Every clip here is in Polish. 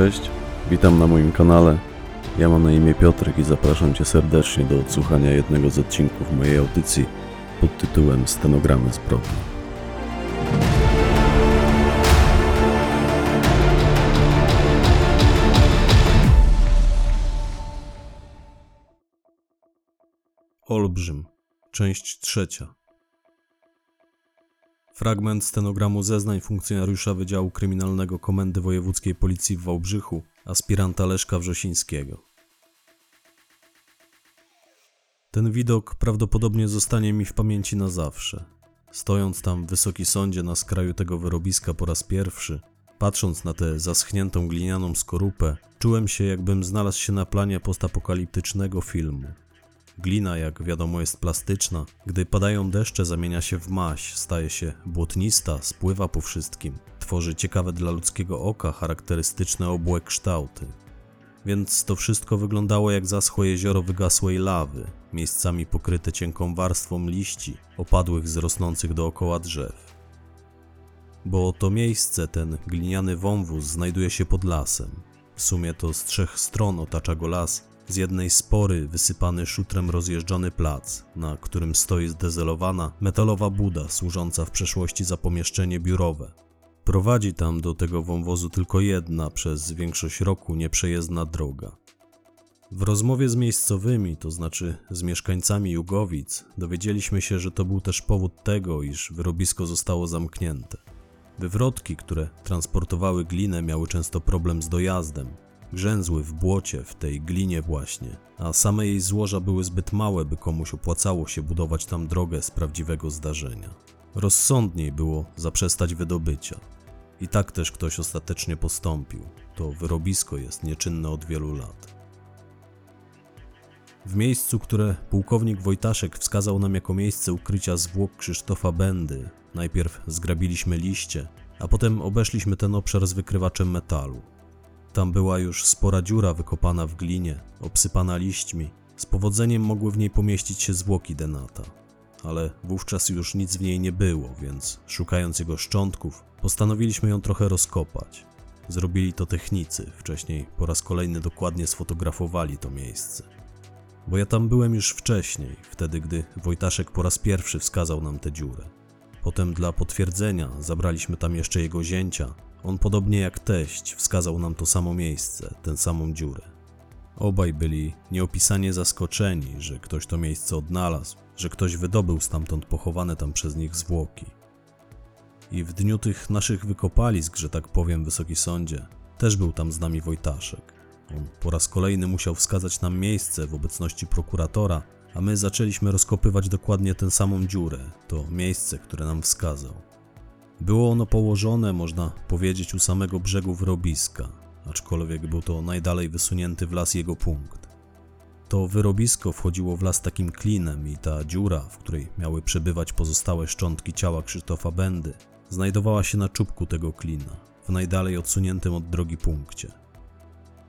Cześć, witam na moim kanale. Ja mam na imię Piotrek i zapraszam Cię serdecznie do odsłuchania jednego z odcinków mojej audycji pod tytułem Stenogramy zbrodni. Olbrzym, część trzecia. Fragment stenogramu zeznań funkcjonariusza Wydziału Kryminalnego Komendy Wojewódzkiej Policji w Wałbrzychu, aspiranta Leszka Wrzosińskiego. Ten widok prawdopodobnie zostanie mi w pamięci na zawsze. Stojąc tam w wysoki sądzie na skraju tego wyrobiska po raz pierwszy, patrząc na tę zaschniętą glinianą skorupę, czułem się jakbym znalazł się na planie postapokaliptycznego filmu. Glina, jak wiadomo, jest plastyczna. Gdy padają deszcze, zamienia się w maź, staje się błotnista, spływa po wszystkim. Tworzy ciekawe dla ludzkiego oka charakterystyczne obłe kształty. Więc to wszystko wyglądało jak zaschłe jezioro wygasłej lawy, miejscami pokryte cienką warstwą liści, opadłych z rosnących dookoła drzew. Bo to miejsce, ten gliniany wąwóz, znajduje się pod lasem. W sumie to z trzech stron otacza go las, z jednej spory wysypany szutrem rozjeżdżony plac, na którym stoi zdezelowana metalowa buda służąca w przeszłości za pomieszczenie biurowe. Prowadzi tam do tego wąwozu tylko jedna przez większość roku nieprzejezdna droga. W rozmowie z miejscowymi, to znaczy z mieszkańcami Jugowic, dowiedzieliśmy się, że to był też powód tego, iż wyrobisko zostało zamknięte. Wywrotki, które transportowały glinę, miały często problem z dojazdem, Grzęzły w błocie, w tej glinie właśnie, a same jej złoża były zbyt małe, by komuś opłacało się budować tam drogę z prawdziwego zdarzenia. Rozsądniej było zaprzestać wydobycia. I tak też ktoś ostatecznie postąpił. To wyrobisko jest nieczynne od wielu lat. W miejscu, które pułkownik Wojtaszek wskazał nam jako miejsce ukrycia zwłok Krzysztofa Bendy, najpierw zgrabiliśmy liście, a potem obeszliśmy ten obszar z wykrywaczem metalu. Tam była już spora dziura wykopana w glinie, obsypana liśćmi. Z powodzeniem mogły w niej pomieścić się zwłoki Denata. Ale wówczas już nic w niej nie było, więc szukając jego szczątków, postanowiliśmy ją trochę rozkopać. Zrobili to technicy, wcześniej po raz kolejny dokładnie sfotografowali to miejsce. Bo ja tam byłem już wcześniej, wtedy gdy Wojtaszek po raz pierwszy wskazał nam tę dziurę. Potem dla potwierdzenia zabraliśmy tam jeszcze jego zięcia, on podobnie jak teść wskazał nam to samo miejsce, tę samą dziurę. Obaj byli nieopisanie zaskoczeni, że ktoś to miejsce odnalazł, że ktoś wydobył stamtąd pochowane tam przez nich zwłoki. I w dniu tych naszych wykopalisk, że tak powiem, wysoki sądzie, też był tam z nami Wojtaszek. On po raz kolejny musiał wskazać nam miejsce w obecności prokuratora, a my zaczęliśmy rozkopywać dokładnie tę samą dziurę, to miejsce, które nam wskazał. Było ono położone, można powiedzieć, u samego brzegu wyrobiska, aczkolwiek był to najdalej wysunięty w las jego punkt. To wyrobisko wchodziło w las takim klinem i ta dziura, w której miały przebywać pozostałe szczątki ciała Krzysztofa Bendy, znajdowała się na czubku tego klina, w najdalej odsuniętym od drogi punkcie.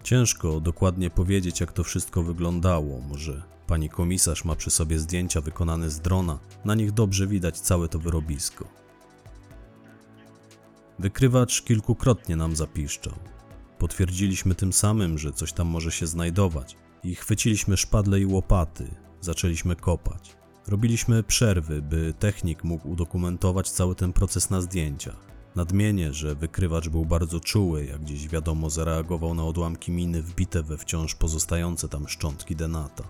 Ciężko dokładnie powiedzieć, jak to wszystko wyglądało. Może pani komisarz ma przy sobie zdjęcia wykonane z drona, na nich dobrze widać całe to wyrobisko. Wykrywacz kilkukrotnie nam zapiszczał. Potwierdziliśmy tym samym, że coś tam może się znajdować i chwyciliśmy szpadle i łopaty, zaczęliśmy kopać. Robiliśmy przerwy, by technik mógł udokumentować cały ten proces na zdjęciach. Nadmienię, że wykrywacz był bardzo czuły, jak gdzieś wiadomo zareagował na odłamki miny wbite we wciąż pozostające tam szczątki denata.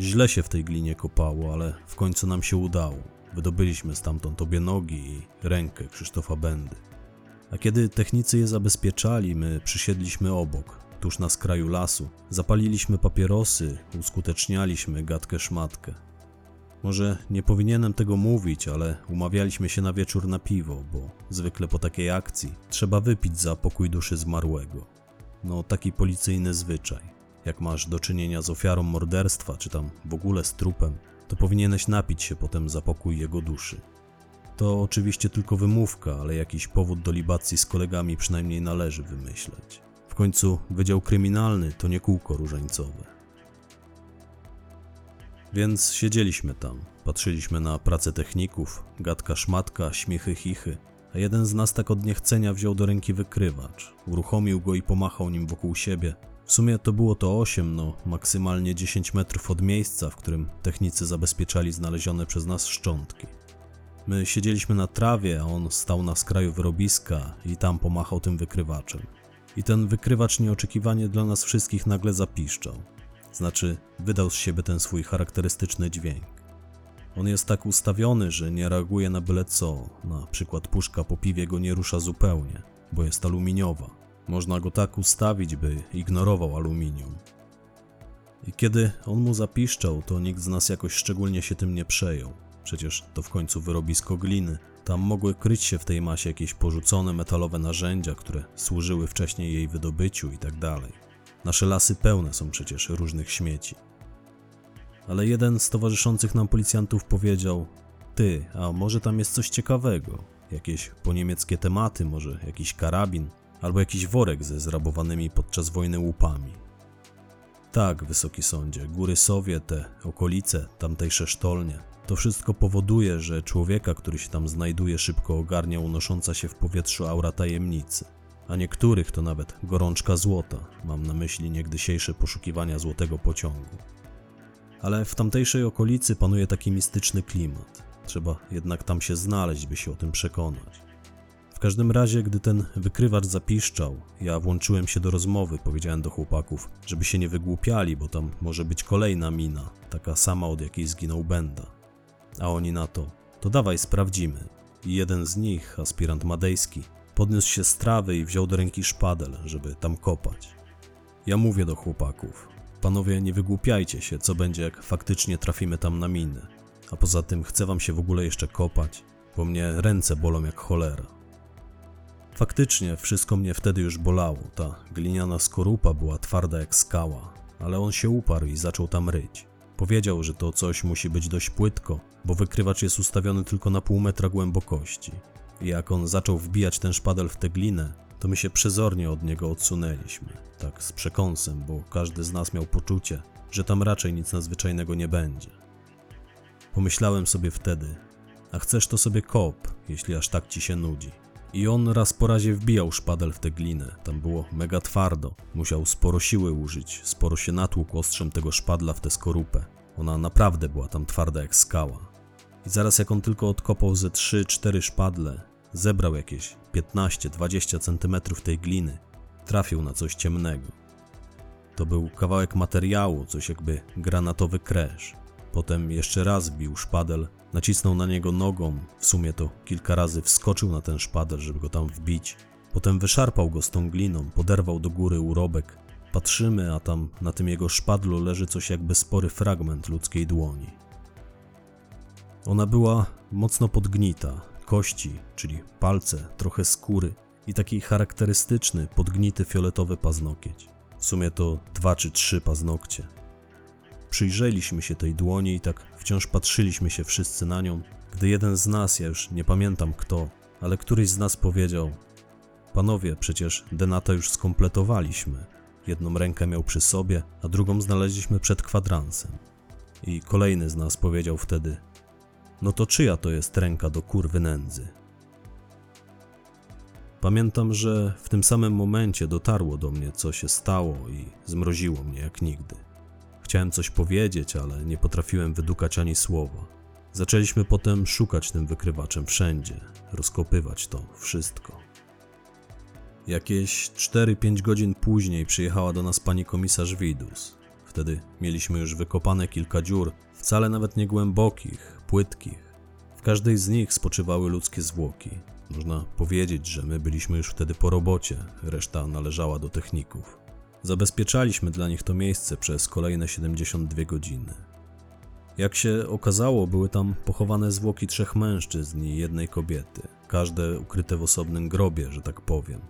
Źle się w tej glinie kopało, ale w końcu nam się udało. Wydobyliśmy stamtąd obie nogi i rękę Krzysztofa Bendy. A kiedy technicy je zabezpieczali, my przysiedliśmy obok, tuż na skraju lasu. Zapaliliśmy papierosy, uskutecznialiśmy gadkę szmatkę. Może nie powinienem tego mówić, ale umawialiśmy się na wieczór na piwo, bo zwykle po takiej akcji trzeba wypić za pokój duszy zmarłego. no taki policyjny zwyczaj. Jak masz do czynienia z ofiarą morderstwa, czy tam w ogóle z trupem, to powinieneś napić się potem za pokój jego duszy. To oczywiście tylko wymówka, ale jakiś powód do libacji z kolegami przynajmniej należy wymyśleć. W końcu Wydział Kryminalny to nie kółko różańcowe. Więc siedzieliśmy tam, patrzyliśmy na pracę techników, gadka szmatka, śmiechy chichy, a jeden z nas tak od niechcenia wziął do ręki wykrywacz, uruchomił go i pomachał nim wokół siebie. W sumie to było to 8, no maksymalnie 10 metrów od miejsca, w którym technicy zabezpieczali znalezione przez nas szczątki. My siedzieliśmy na trawie, a on stał na skraju wyrobiska i tam pomachał tym wykrywaczem. I ten wykrywacz nieoczekiwanie dla nas wszystkich nagle zapiszczał. Znaczy, wydał z siebie ten swój charakterystyczny dźwięk. On jest tak ustawiony, że nie reaguje na byle co. Na przykład puszka po piwie go nie rusza zupełnie, bo jest aluminiowa. Można go tak ustawić, by ignorował aluminium. I kiedy on mu zapiszczał, to nikt z nas jakoś szczególnie się tym nie przejął. Przecież to w końcu wyrobisko gliny. Tam mogły kryć się w tej masie jakieś porzucone metalowe narzędzia, które służyły wcześniej jej wydobyciu i tak. Nasze lasy pełne są przecież różnych śmieci. Ale jeden z towarzyszących nam policjantów powiedział: Ty, a może tam jest coś ciekawego? Jakieś poniemieckie tematy, może jakiś karabin, albo jakiś worek ze zrabowanymi podczas wojny łupami. Tak, wysoki sądzie, góry Sowie, te okolice, tamtejsze sztolnie. To wszystko powoduje, że człowieka, który się tam znajduje, szybko ogarnia unosząca się w powietrzu aura tajemnicy. A niektórych to nawet gorączka złota. Mam na myśli niegdysiejsze poszukiwania złotego pociągu. Ale w tamtejszej okolicy panuje taki mistyczny klimat. Trzeba jednak tam się znaleźć, by się o tym przekonać. W każdym razie, gdy ten wykrywacz zapiszczał, ja włączyłem się do rozmowy, powiedziałem do chłopaków, żeby się nie wygłupiali, bo tam może być kolejna mina, taka sama od jakiej zginął Benda. A oni na to, to dawaj sprawdzimy. I jeden z nich, aspirant madejski, podniósł się z trawy i wziął do ręki szpadel, żeby tam kopać. Ja mówię do chłopaków, panowie nie wygłupiajcie się, co będzie jak faktycznie trafimy tam na miny. A poza tym chcę wam się w ogóle jeszcze kopać, bo mnie ręce bolą jak cholera. Faktycznie wszystko mnie wtedy już bolało, ta gliniana skorupa była twarda jak skała, ale on się uparł i zaczął tam ryć. Powiedział, że to coś musi być dość płytko, bo wykrywacz jest ustawiony tylko na pół metra głębokości. I jak on zaczął wbijać ten szpadel w tę glinę, to my się przezornie od niego odsunęliśmy, tak z przekąsem, bo każdy z nas miał poczucie, że tam raczej nic nadzwyczajnego nie będzie. Pomyślałem sobie wtedy, a chcesz to sobie kop, jeśli aż tak ci się nudzi. I on raz po razie wbijał szpadel w tę glinę. Tam było mega twardo. Musiał sporo siły użyć, sporo się natłukł ostrzem tego szpadla w tę skorupę. Ona naprawdę była tam twarda jak skała. I zaraz jak on tylko odkopał ze 3-4 szpadle, zebrał jakieś 15-20 centymetrów tej gliny, trafił na coś ciemnego. To był kawałek materiału, coś jakby granatowy kresz. Potem jeszcze raz bił szpadel, nacisnął na niego nogą, w sumie to kilka razy wskoczył na ten szpadel, żeby go tam wbić. Potem wyszarpał go z tą gliną, poderwał do góry urobek. Patrzymy, a tam na tym jego szpadlu leży coś jakby spory fragment ludzkiej dłoni. Ona była mocno podgnita, kości, czyli palce, trochę skóry i taki charakterystyczny, podgnity fioletowy paznokieć. W sumie to dwa czy trzy paznokcie. Przyjrzeliśmy się tej dłoni i tak wciąż patrzyliśmy się wszyscy na nią, gdy jeden z nas, ja już nie pamiętam kto, ale któryś z nas powiedział: Panowie, przecież denata już skompletowaliśmy. Jedną rękę miał przy sobie, a drugą znaleźliśmy przed kwadransem. I kolejny z nas powiedział wtedy: No to czyja to jest ręka do kurwy nędzy? Pamiętam, że w tym samym momencie dotarło do mnie, co się stało, i zmroziło mnie jak nigdy. Chciałem coś powiedzieć, ale nie potrafiłem wydukać ani słowa. Zaczęliśmy potem szukać tym wykrywaczem wszędzie, rozkopywać to wszystko. Jakieś 4-5 godzin później przyjechała do nas pani komisarz Widus. Wtedy mieliśmy już wykopane kilka dziur, wcale nawet nie głębokich, płytkich. W każdej z nich spoczywały ludzkie zwłoki. Można powiedzieć, że my byliśmy już wtedy po robocie, reszta należała do techników. Zabezpieczaliśmy dla nich to miejsce przez kolejne 72 godziny. Jak się okazało, były tam pochowane zwłoki trzech mężczyzn i jednej kobiety, każde ukryte w osobnym grobie, że tak powiem.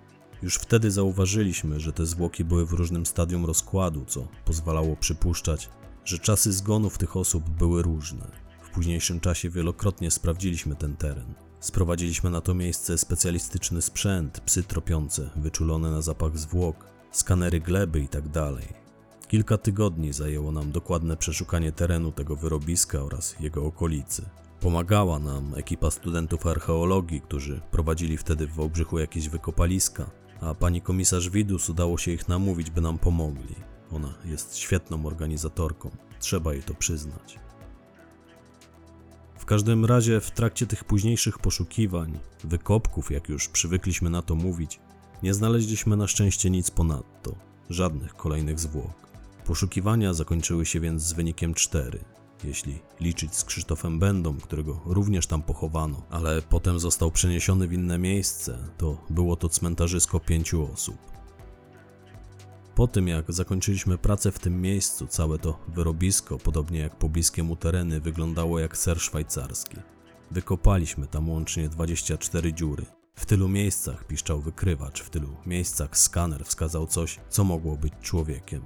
Już wtedy zauważyliśmy, że te zwłoki były w różnym stadium rozkładu, co pozwalało przypuszczać, że czasy zgonów tych osób były różne. W późniejszym czasie wielokrotnie sprawdziliśmy ten teren. Sprowadziliśmy na to miejsce specjalistyczny sprzęt, psy tropiące, wyczulone na zapach zwłok, skanery gleby itd. Kilka tygodni zajęło nam dokładne przeszukanie terenu tego wyrobiska oraz jego okolicy. Pomagała nam ekipa studentów archeologii, którzy prowadzili wtedy w Wałbrzychu jakieś wykopaliska, a pani komisarz Widus udało się ich namówić, by nam pomogli. Ona jest świetną organizatorką, trzeba jej to przyznać. W każdym razie w trakcie tych późniejszych poszukiwań, wykopków, jak już przywykliśmy na to mówić, nie znaleźliśmy na szczęście nic ponadto, żadnych kolejnych zwłok. Poszukiwania zakończyły się więc z wynikiem 4, jeśli liczyć z Krzysztofem Będą, którego również tam pochowano, ale potem został przeniesiony w inne miejsce, to było to cmentarzysko pięciu osób. Po tym jak zakończyliśmy pracę w tym miejscu, całe to wyrobisko, podobnie jak pobliskie mu tereny, wyglądało jak ser szwajcarski. Wykopaliśmy tam łącznie 24 dziury. W tylu miejscach piszczał wykrywacz, w tylu miejscach skaner wskazał coś, co mogło być człowiekiem.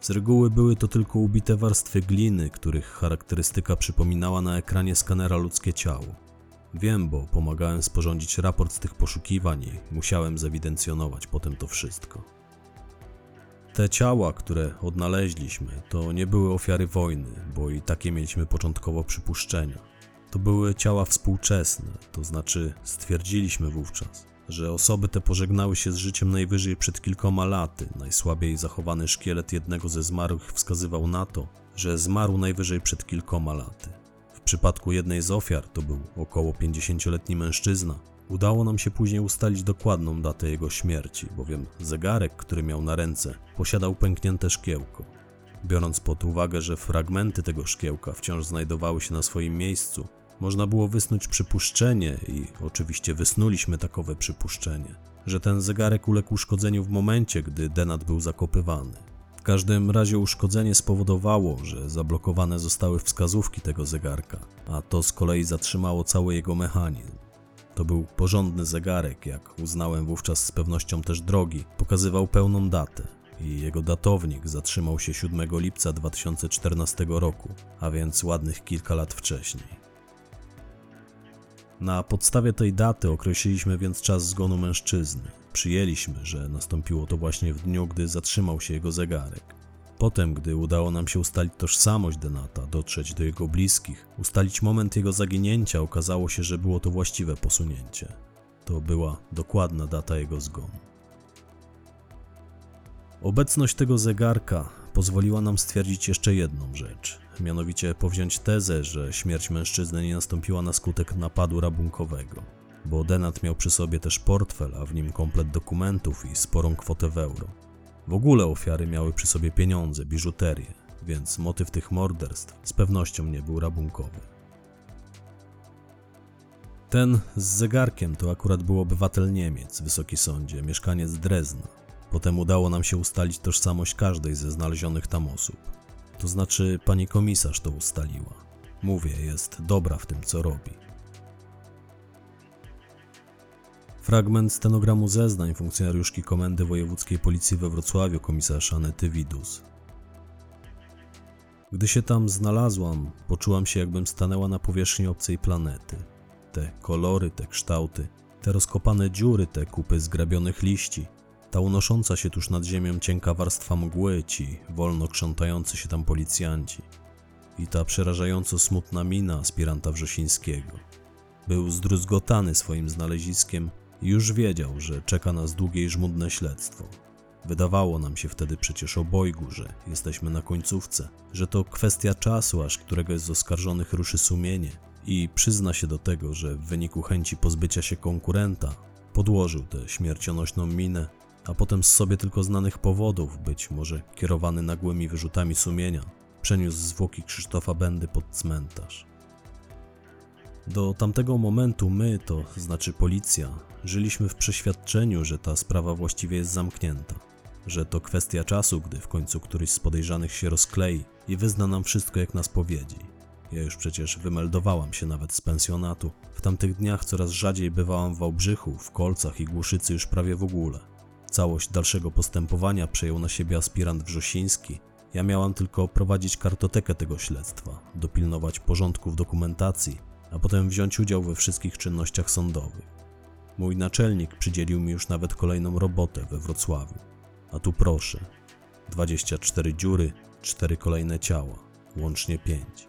Z reguły były to tylko ubite warstwy gliny, których charakterystyka przypominała na ekranie skanera ludzkie ciało. Wiem, bo pomagałem sporządzić raport z tych poszukiwań i musiałem zewidencjonować potem to wszystko. Te ciała, które odnaleźliśmy, to nie były ofiary wojny, bo i takie mieliśmy początkowo przypuszczenia. To były ciała współczesne, to znaczy stwierdziliśmy wówczas, że osoby te pożegnały się z życiem najwyżej przed kilkoma laty. Najsłabiej zachowany szkielet jednego ze zmarłych wskazywał na to, że zmarł najwyżej przed kilkoma laty. W przypadku jednej z ofiar, to był około 50-letni mężczyzna, udało nam się później ustalić dokładną datę jego śmierci, bowiem zegarek, który miał na ręce, posiadał pęknięte szkiełko. Biorąc pod uwagę, że fragmenty tego szkiełka wciąż znajdowały się na swoim miejscu, można było wysnuć przypuszczenie, i oczywiście wysnuliśmy takowe przypuszczenie, że ten zegarek uległ uszkodzeniu w momencie, gdy denat był zakopywany. W każdym razie uszkodzenie spowodowało, że zablokowane zostały wskazówki tego zegarka, a to z kolei zatrzymało cały jego mechanizm. To był porządny zegarek, jak uznałem wówczas z pewnością też drogi, pokazywał pełną datę i jego datownik zatrzymał się 7 lipca 2014 roku, a więc ładnych kilka lat wcześniej. Na podstawie tej daty określiliśmy więc czas zgonu mężczyzny. Przyjęliśmy, że nastąpiło to właśnie w dniu, gdy zatrzymał się jego zegarek. Potem, gdy udało nam się ustalić tożsamość Denata, dotrzeć do jego bliskich, ustalić moment jego zaginięcia, okazało się, że było to właściwe posunięcie. To była dokładna data jego zgonu. Obecność tego zegarka pozwoliła nam stwierdzić jeszcze jedną rzecz mianowicie powziąć tezę, że śmierć mężczyzny nie nastąpiła na skutek napadu rabunkowego, bo Denat miał przy sobie też portfel, a w nim komplet dokumentów i sporą kwotę w euro. W ogóle ofiary miały przy sobie pieniądze, biżuterię, więc motyw tych morderstw z pewnością nie był rabunkowy. Ten z zegarkiem to akurat był obywatel Niemiec, wysoki sądzie, mieszkaniec Drezna. Potem udało nam się ustalić tożsamość każdej ze znalezionych tam osób. To znaczy, pani komisarz to ustaliła. Mówię, jest dobra w tym, co robi. Fragment stenogramu zeznań funkcjonariuszki Komendy Wojewódzkiej Policji we Wrocławiu, komisarz Anety Widus. Gdy się tam znalazłam, poczułam się, jakbym stanęła na powierzchni obcej planety. Te kolory, te kształty, te rozkopane dziury, te kupy zgrabionych liści, ta unosząca się tuż nad ziemią cienka warstwa mgły, ci wolno krzątający się tam policjanci i ta przerażająco smutna mina aspiranta Wrzesińskiego. Był zdruzgotany swoim znaleziskiem i już wiedział, że czeka nas długie i żmudne śledztwo. Wydawało nam się wtedy przecież obojgu, że jesteśmy na końcówce, że to kwestia czasu, aż któregoś z oskarżonych ruszy sumienie i przyzna się do tego, że w wyniku chęci pozbycia się konkurenta podłożył tę śmiercionośną minę a potem z sobie tylko znanych powodów, być może kierowany nagłymi wyrzutami sumienia, przeniósł zwłoki Krzysztofa Bendy pod cmentarz. Do tamtego momentu my, to znaczy policja, żyliśmy w przeświadczeniu, że ta sprawa właściwie jest zamknięta, że to kwestia czasu, gdy w końcu któryś z podejrzanych się rozklei i wyzna nam wszystko jak na spowiedzi. Ja już przecież wymeldowałam się nawet z pensjonatu. W tamtych dniach coraz rzadziej bywałam w Wałbrzychu, w Kolcach i Głuszycy już prawie w ogóle. Całość dalszego postępowania przejął na siebie aspirant Wrzosiński. Ja miałam tylko prowadzić kartotekę tego śledztwa, dopilnować porządków dokumentacji, a potem wziąć udział we wszystkich czynnościach sądowych. Mój naczelnik przydzielił mi już nawet kolejną robotę we Wrocławiu. A tu proszę, 24 dziury, 4 kolejne ciała, łącznie 5.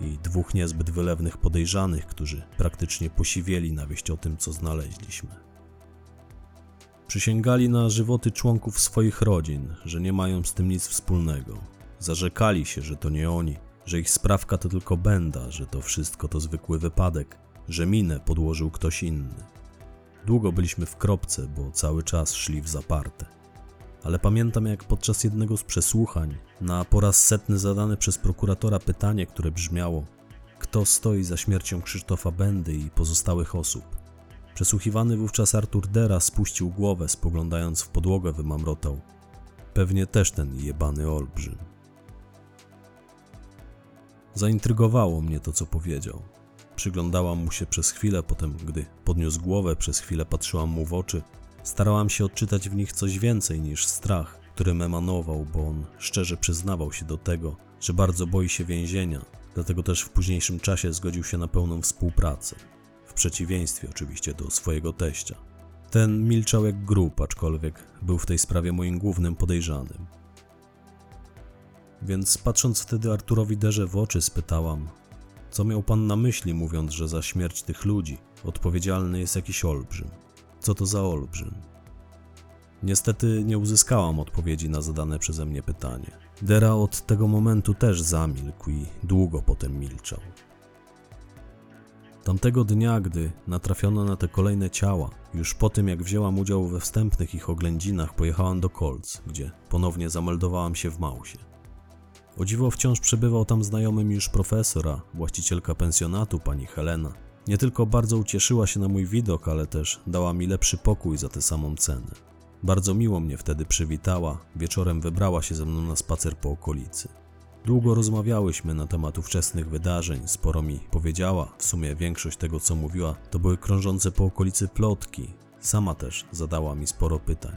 I dwóch niezbyt wylewnych podejrzanych, którzy praktycznie posiwieli na wieść o tym, co znaleźliśmy. Przysięgali na żywoty członków swoich rodzin, że nie mają z tym nic wspólnego. Zarzekali się, że to nie oni, że ich sprawka to tylko benda, że to wszystko to zwykły wypadek, że minę podłożył ktoś inny. Długo byliśmy w kropce, bo cały czas szli w zaparte. Ale pamiętam, jak podczas jednego z przesłuchań, na po raz setny zadane przez prokuratora pytanie, które brzmiało: Kto stoi za śmiercią Krzysztofa Bendy i pozostałych osób? Przesłuchiwany wówczas Artur Dera spuścił głowę, spoglądając w podłogę, wymamrotał. Pewnie też ten jebany olbrzym. Zaintrygowało mnie to, co powiedział. Przyglądałam mu się przez chwilę, potem, gdy podniósł głowę, przez chwilę patrzyłam mu w oczy. Starałam się odczytać w nich coś więcej niż strach, którym emanował, bo on szczerze przyznawał się do tego, że bardzo boi się więzienia, dlatego też w późniejszym czasie zgodził się na pełną współpracę. W przeciwieństwie oczywiście do swojego teścia. Ten milczał jak grób, aczkolwiek był w tej sprawie moim głównym podejrzanym. Więc patrząc wtedy Arturowi Derze w oczy, spytałam: Co miał pan na myśli, mówiąc, że za śmierć tych ludzi odpowiedzialny jest jakiś olbrzym? Co to za olbrzym? Niestety nie uzyskałam odpowiedzi na zadane przeze mnie pytanie. Dera od tego momentu też zamilkł i długo potem milczał. Tamtego dnia, gdy natrafiono na te kolejne ciała, już po tym jak wzięłam udział we wstępnych ich oględzinach, pojechałam do Kolc, gdzie ponownie zameldowałam się w Mausie. O dziwo wciąż przebywał tam znajomy mi już profesora, właścicielka pensjonatu, pani Helena. Nie tylko bardzo ucieszyła się na mój widok, ale też dała mi lepszy pokój za tę samą cenę. Bardzo miło mnie wtedy przywitała, wieczorem wybrała się ze mną na spacer po okolicy. Długo rozmawiałyśmy na temat ówczesnych wydarzeń, sporo mi powiedziała, w sumie większość tego co mówiła to były krążące po okolicy plotki. Sama też zadała mi sporo pytań.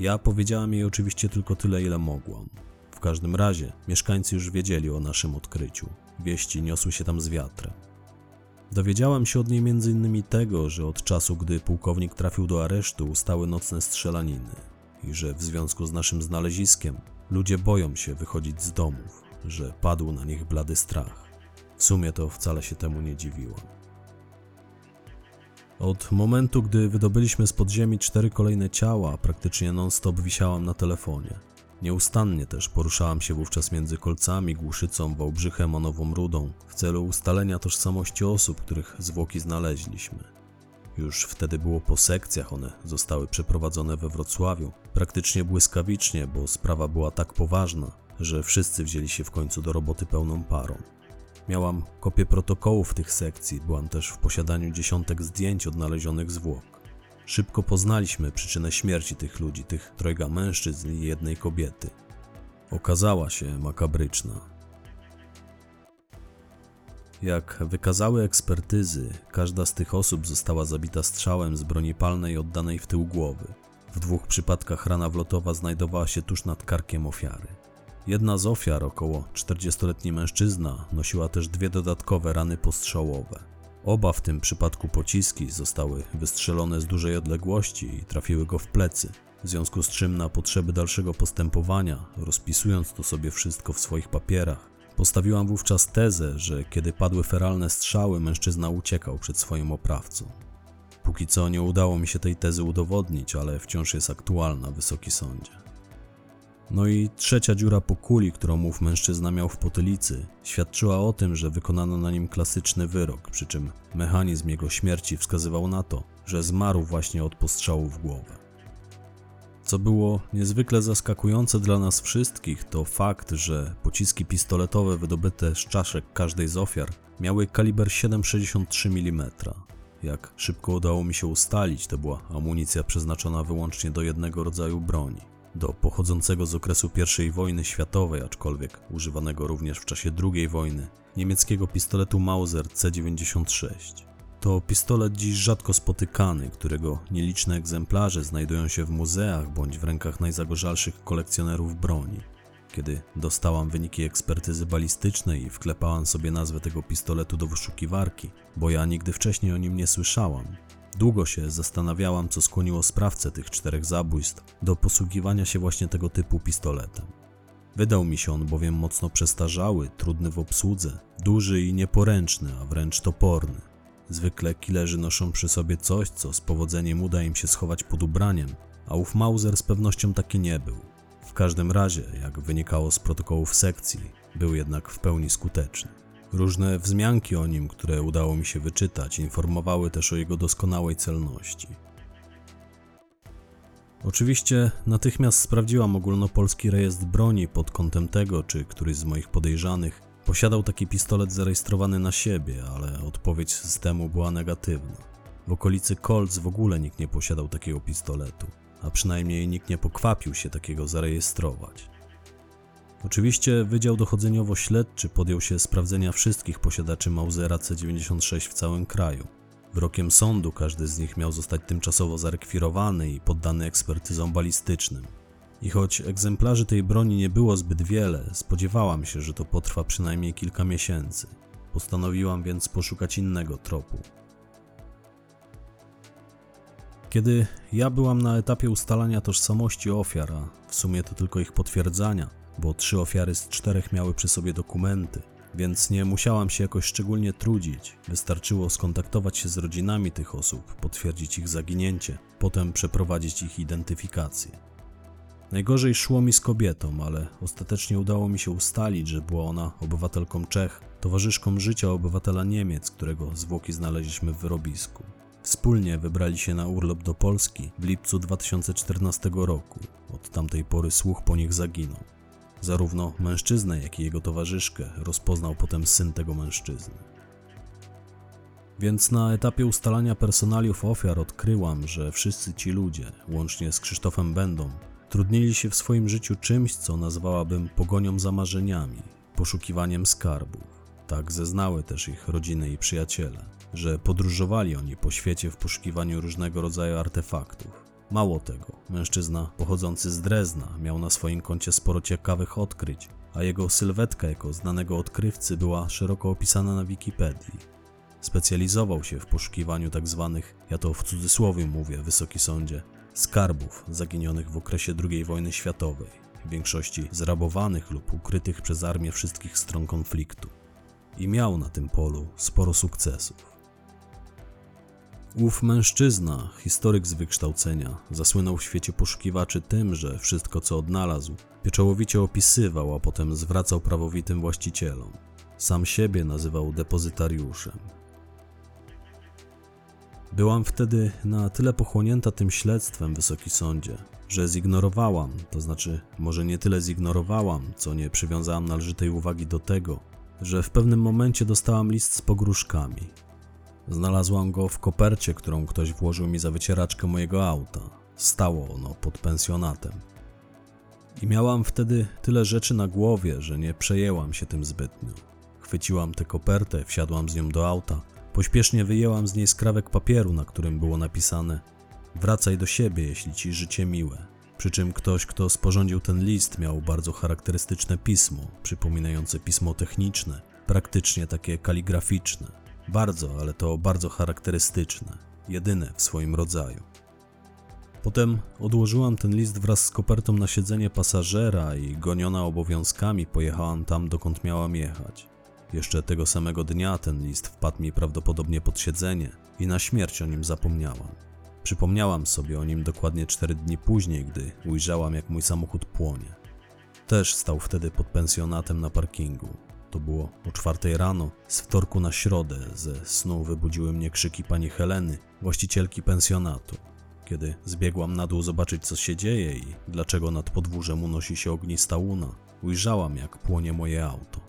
Ja powiedziałam jej oczywiście tylko tyle, ile mogłam. W każdym razie mieszkańcy już wiedzieli o naszym odkryciu. Wieści niosły się tam z wiatrem. Dowiedziałam się od niej m.in. tego, że od czasu, gdy pułkownik trafił do aresztu, ustały nocne strzelaniny i że w związku z naszym znaleziskiem ludzie boją się wychodzić z domów, że padł na nich blady strach. W sumie to wcale się temu nie dziwiłam. Od momentu, gdy wydobyliśmy z podziemi cztery kolejne ciała, praktycznie non-stop wisiałam na telefonie. Nieustannie też poruszałam się wówczas między Kolcami, Głuszycą, Wałbrzychem a Nową Rudą w celu ustalenia tożsamości osób, których zwłoki znaleźliśmy. Już wtedy było po sekcjach, one zostały przeprowadzone we Wrocławiu, praktycznie błyskawicznie, bo sprawa była tak poważna, że wszyscy wzięli się w końcu do roboty pełną parą. Miałam kopię protokołów tych sekcji, byłam też w posiadaniu dziesiątek zdjęć odnalezionych zwłok. Szybko poznaliśmy przyczynę śmierci tych ludzi, tych trojga mężczyzn i jednej kobiety. Okazała się makabryczna. Jak wykazały ekspertyzy, każda z tych osób została zabita strzałem z broni palnej oddanej w tył głowy. W dwóch przypadkach rana wlotowa znajdowała się tuż nad karkiem ofiary. Jedna z ofiar, około 40-letni mężczyzna, nosiła też dwie dodatkowe rany postrzałowe. Oba w tym przypadku pociski zostały wystrzelone z dużej odległości i trafiły go w plecy, w związku z czym na potrzeby dalszego postępowania, rozpisując to sobie wszystko w swoich papierach, postawiłam wówczas tezę, że kiedy padły feralne strzały, mężczyzna uciekał przed swoim oprawcą. Póki co nie udało mi się tej tezy udowodnić, ale wciąż jest aktualna, Wysoki Sądzie. No i trzecia dziura po kuli, którą mów mężczyzna miał w potylicy, świadczyła o tym, że wykonano na nim klasyczny wyrok, przy czym mechanizm jego śmierci wskazywał na to, że zmarł właśnie od postrzału w głowę. Co było niezwykle zaskakujące dla nas wszystkich, to fakt, że pociski pistoletowe wydobyte z czaszek każdej z ofiar miały kaliber 7,63 mm. Jak szybko udało mi się ustalić, to była amunicja przeznaczona wyłącznie do jednego rodzaju broni do pochodzącego z okresu I wojny światowej, aczkolwiek używanego również w czasie II wojny, niemieckiego pistoletu Mauser C96. To pistolet dziś rzadko spotykany, którego nieliczne egzemplarze znajdują się w muzeach bądź w rękach najzagorzalszych kolekcjonerów broni. Kiedy dostałam wyniki ekspertyzy balistycznej i wklepałam sobie nazwę tego pistoletu do wyszukiwarki, bo ja nigdy wcześniej o nim nie słyszałam, długo się zastanawiałam, co skłoniło sprawcę tych czterech zabójstw do posługiwania się właśnie tego typu pistoletem. Wydał mi się on bowiem mocno przestarzały, trudny w obsłudze, duży i nieporęczny, a wręcz toporny. Zwykle killerzy noszą przy sobie coś, co z powodzeniem uda im się schować pod ubraniem, a ów Mauser z pewnością taki nie był. Każdym razie, jak wynikało z protokołów sekcji, był jednak w pełni skuteczny. Różne wzmianki o nim, które udało mi się wyczytać, informowały też o jego doskonałej celności. Oczywiście natychmiast sprawdziłam ogólnopolski rejestr broni pod kątem tego, czy któryś z moich podejrzanych posiadał taki pistolet zarejestrowany na siebie, ale odpowiedź systemu była negatywna. W okolicy Colts w ogóle nikt nie posiadał takiego pistoletu, a przynajmniej nikt nie pokwapił się takiego zarejestrować. Oczywiście Wydział Dochodzeniowo-Śledczy podjął się sprawdzenia wszystkich posiadaczy Mausera C96 w całym kraju. Wyrokiem sądu każdy z nich miał zostać tymczasowo zarekwirowany i poddany ekspertyzom balistycznym. I choć egzemplarzy tej broni nie było zbyt wiele, spodziewałam się, że to potrwa przynajmniej kilka miesięcy. Postanowiłam więc poszukać innego tropu. Kiedy ja byłam na etapie ustalania tożsamości ofiar, a w sumie to tylko ich potwierdzania, bo trzy ofiary z czterech miały przy sobie dokumenty, więc nie musiałam się jakoś szczególnie trudzić. Wystarczyło skontaktować się z rodzinami tych osób, potwierdzić ich zaginięcie, potem przeprowadzić ich identyfikację. Najgorzej szło mi z kobietą, ale ostatecznie udało mi się ustalić, że była ona obywatelką Czech, towarzyszką życia obywatela Niemiec, którego zwłoki znaleźliśmy w wyrobisku. Wspólnie wybrali się na urlop do Polski w lipcu 2014 roku. Od tamtej pory słuch po nich zaginął. Zarówno mężczyznę, jak i jego towarzyszkę rozpoznał potem syn tego mężczyzny. Więc na etapie ustalania personaliów ofiar odkryłam, że wszyscy ci ludzie, łącznie z Krzysztofem Będą, trudnili się w swoim życiu czymś, co nazwałabym pogonią za marzeniami, poszukiwaniem skarbów. Tak zeznały też ich rodziny i przyjaciele, że podróżowali oni po świecie w poszukiwaniu różnego rodzaju artefaktów. Mało tego, mężczyzna pochodzący z Drezna miał na swoim koncie sporo ciekawych odkryć, a jego sylwetka jako znanego odkrywcy była szeroko opisana na Wikipedii. Specjalizował się w poszukiwaniu tak zwanych, ja to w cudzysłowie mówię, wysoki sądzie, skarbów zaginionych w okresie II wojny światowej, w większości zrabowanych lub ukrytych przez armię wszystkich stron konfliktu. I miał na tym polu sporo sukcesów. Ów mężczyzna, historyk z wykształcenia, zasłynął w świecie poszukiwaczy tym, że wszystko co odnalazł, pieczołowicie opisywał, a potem zwracał prawowitym właścicielom. Sam siebie nazywał depozytariuszem. Byłam wtedy na tyle pochłonięta tym śledztwem, wysoki sądzie, że zignorowałam, to znaczy może nie tyle zignorowałam, co nie przywiązałam należytej uwagi do tego, że w pewnym momencie dostałam list z pogróżkami, Znalazłam go w kopercie, którą ktoś włożył mi za wycieraczkę mojego auta. Stało ono pod pensjonatem. I miałam wtedy tyle rzeczy na głowie, że nie przejęłam się tym zbytnio. Chwyciłam tę kopertę, wsiadłam z nią do auta. Pośpiesznie wyjęłam z niej skrawek papieru, na którym było napisane: Wracaj do siebie, jeśli ci życie miłe. Przy czym ktoś, kto sporządził ten list, miał bardzo charakterystyczne pismo, przypominające pismo techniczne, praktycznie takie kaligraficzne. Bardzo, ale to bardzo charakterystyczne, jedyne w swoim rodzaju. Potem odłożyłam ten list wraz z kopertą na siedzenie pasażera i goniona obowiązkami pojechałam tam, dokąd miałam jechać. Jeszcze tego samego dnia ten list wpadł mi prawdopodobnie pod siedzenie i na śmierć o nim zapomniałam. Przypomniałam sobie o nim dokładnie cztery dni później, gdy ujrzałam, jak mój samochód płonie. Też stał wtedy pod pensjonatem na parkingu. To było o czwartej rano, z wtorku na środę. Ze snu wybudziły mnie krzyki pani Heleny, właścicielki pensjonatu. Kiedy zbiegłam na dół zobaczyć, co się dzieje i dlaczego nad podwórzem unosi się ognista łuna, ujrzałam, jak płonie moje auto.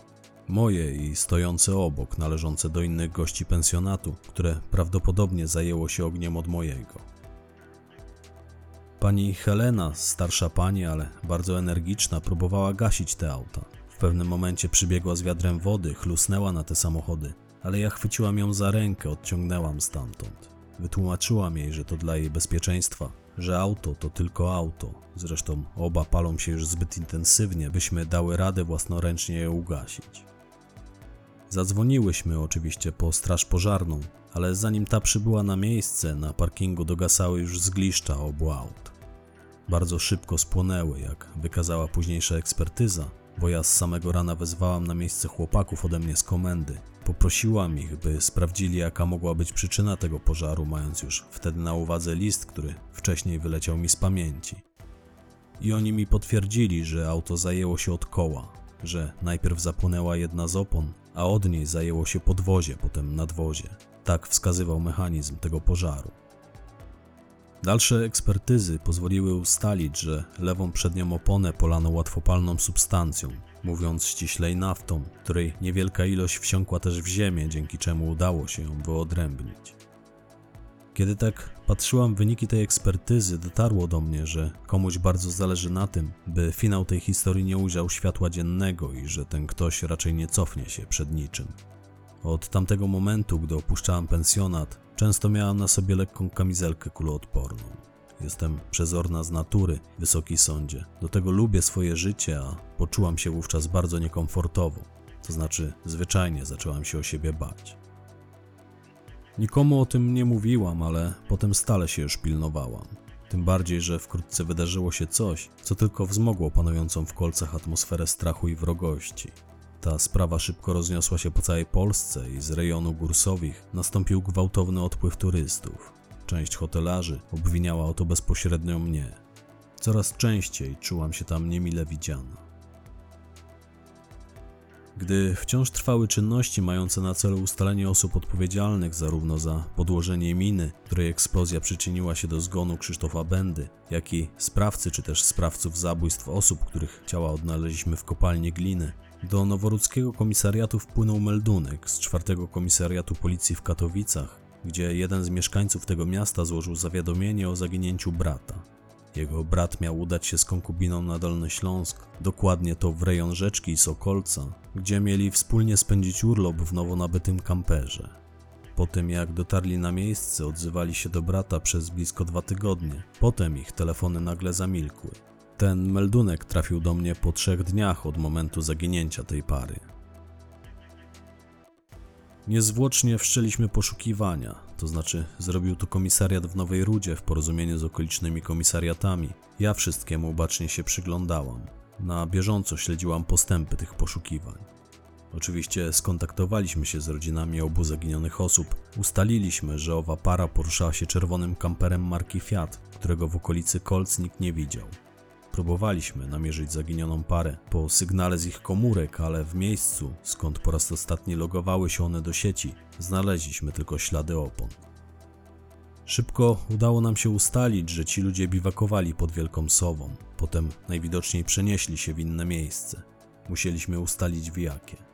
Moje i stojące obok, należące do innych gości pensjonatu, które prawdopodobnie zajęło się ogniem od mojego. Pani Helena, starsza pani, ale bardzo energiczna, próbowała gasić te auta. W pewnym momencie przybiegła z wiadrem wody, chlusnęła na te samochody, ale ja chwyciłam ją za rękę, odciągnęłam stamtąd. Wytłumaczyłam jej, że to dla jej bezpieczeństwa, że auto to tylko auto. Zresztą oba palą się już zbyt intensywnie, byśmy dały radę własnoręcznie je ugasić. Zadzwoniłyśmy oczywiście po straż pożarną, ale zanim ta przybyła na miejsce, na parkingu dogasały już zgliszcza obu aut. Bardzo szybko spłonęły, jak wykazała późniejsza ekspertyza, bo ja z samego rana wezwałam na miejsce chłopaków ode mnie z komendy. Poprosiłam ich, by sprawdzili, jaka mogła być przyczyna tego pożaru, mając już wtedy na uwadze list, który wcześniej wyleciał mi z pamięci. I oni mi potwierdzili, że auto zajęło się od koła, że najpierw zapłonęła jedna z opon, a od niej zajęło się podwozie, potem nadwozie. Tak wskazywał mechanizm tego pożaru. Dalsze ekspertyzy pozwoliły ustalić, że lewą przednią oponę polano łatwopalną substancją, mówiąc ściślej naftą, której niewielka ilość wsiąkła też w ziemię, dzięki czemu udało się ją wyodrębnić. Kiedy tak patrzyłam wyniki tej ekspertyzy, dotarło do mnie, że komuś bardzo zależy na tym, by finał tej historii nie ujrzał światła dziennego i że ten ktoś raczej nie cofnie się przed niczym. Od tamtego momentu, gdy opuszczałam pensjonat, często miałam na sobie lekką kamizelkę kuloodporną. Jestem przezorna z natury, wysoki sądzie. Do tego lubię swoje życie, a poczułam się wówczas bardzo niekomfortowo. To znaczy, zwyczajnie zaczęłam się o siebie bać. Nikomu o tym nie mówiłam, ale potem stale się już pilnowałam. Tym bardziej, że wkrótce wydarzyło się coś, co tylko wzmogło panującą w kolcach atmosferę strachu i wrogości. Ta sprawa szybko rozniosła się po całej Polsce i z rejonu Górsowich nastąpił gwałtowny odpływ turystów. Część hotelarzy obwiniała o to bezpośrednio mnie. Coraz częściej czułam się tam niemile widziana. Gdy wciąż trwały czynności mające na celu ustalenie osób odpowiedzialnych zarówno za podłożenie miny, której eksplozja przyczyniła się do zgonu Krzysztofa Bendy, jak i sprawcy czy też sprawców zabójstw osób, których ciała odnaleźliśmy w kopalni gliny, do noworudzkiego komisariatu wpłynął meldunek z czwartego komisariatu policji w Katowicach, gdzie jeden z mieszkańców tego miasta złożył zawiadomienie o zaginięciu brata. Jego brat miał udać się z konkubiną na Dolny Śląsk, dokładnie to w rejon rzeczki i Sokolca, gdzie mieli wspólnie spędzić urlop w nowo nabytym kamperze. Po tym jak dotarli na miejsce, odzywali się do brata przez blisko dwa tygodnie. Potem ich telefony nagle zamilkły. Ten meldunek trafił do mnie po trzech dniach od momentu zaginięcia tej pary. Niezwłocznie wszczęliśmy poszukiwania, to znaczy zrobił to komisariat w Nowej Rudzie w porozumieniu z okolicznymi komisariatami. Ja wszystkiemu bacznie się przyglądałam. Na bieżąco śledziłam postępy tych poszukiwań. Oczywiście skontaktowaliśmy się z rodzinami obu zaginionych osób. Ustaliliśmy, że owa para poruszała się czerwonym kamperem marki Fiat, którego w okolicy Kolc nikt nie widział. Próbowaliśmy namierzyć zaginioną parę po sygnale z ich komórek, ale w miejscu, skąd po raz ostatni logowały się one do sieci, znaleźliśmy tylko ślady opon. Szybko udało nam się ustalić, że ci ludzie biwakowali pod Wielką Sową, potem najwidoczniej przenieśli się w inne miejsce. Musieliśmy ustalić w jakie.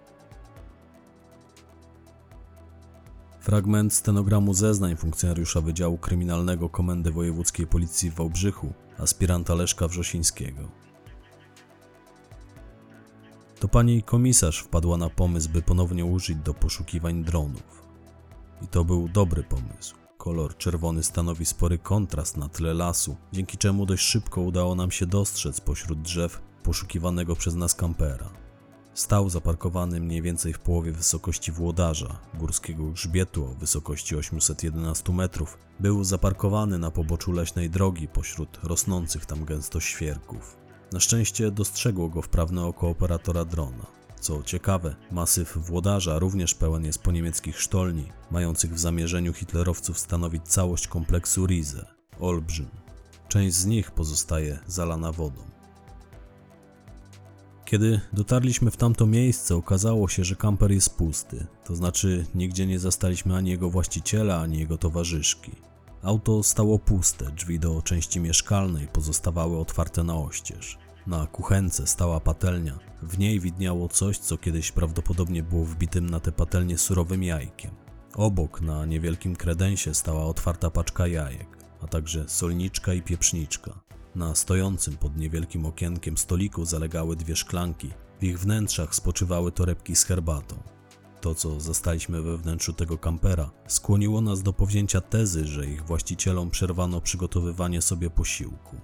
Fragment stenogramu zeznań funkcjonariusza Wydziału Kryminalnego Komendy Wojewódzkiej Policji w Wałbrzychu, aspiranta Leszka Wrzosińskiego. To pani komisarz wpadła na pomysł, by ponownie użyć do poszukiwań dronów. I to był dobry pomysł. Kolor czerwony stanowi spory kontrast na tle lasu, dzięki czemu dość szybko udało nam się dostrzec pośród drzew poszukiwanego przez nas kampera. Stał zaparkowany mniej więcej w połowie wysokości włodarza, górskiego grzbietu o wysokości 811 metrów. Był zaparkowany na poboczu leśnej drogi pośród rosnących tam gęsto świerków. Na szczęście dostrzegło go wprawne oko operatora drona. Co ciekawe, masyw włodarza również pełen jest po niemieckich sztolni, mających w zamierzeniu hitlerowców stanowić całość kompleksu Rize, olbrzym. Część z nich pozostaje zalana wodą. Kiedy dotarliśmy w tamto miejsce, okazało się, że kamper jest pusty, to znaczy nigdzie nie zastaliśmy ani jego właściciela, ani jego towarzyszki. Auto stało puste, drzwi do części mieszkalnej pozostawały otwarte na oścież. Na kuchence stała patelnia, w niej widniało coś, co kiedyś prawdopodobnie było wbitym na tę patelnię surowym jajkiem. Obok, na niewielkim kredensie, stała otwarta paczka jajek, a także solniczka i pieprzniczka. Na stojącym pod niewielkim okienkiem stoliku zalegały dwie szklanki. W ich wnętrzach spoczywały torebki z herbatą. To, co zastaliśmy we wnętrzu tego kampera, skłoniło nas do powzięcia tezy, że ich właścicielom przerwano przygotowywanie sobie posiłku.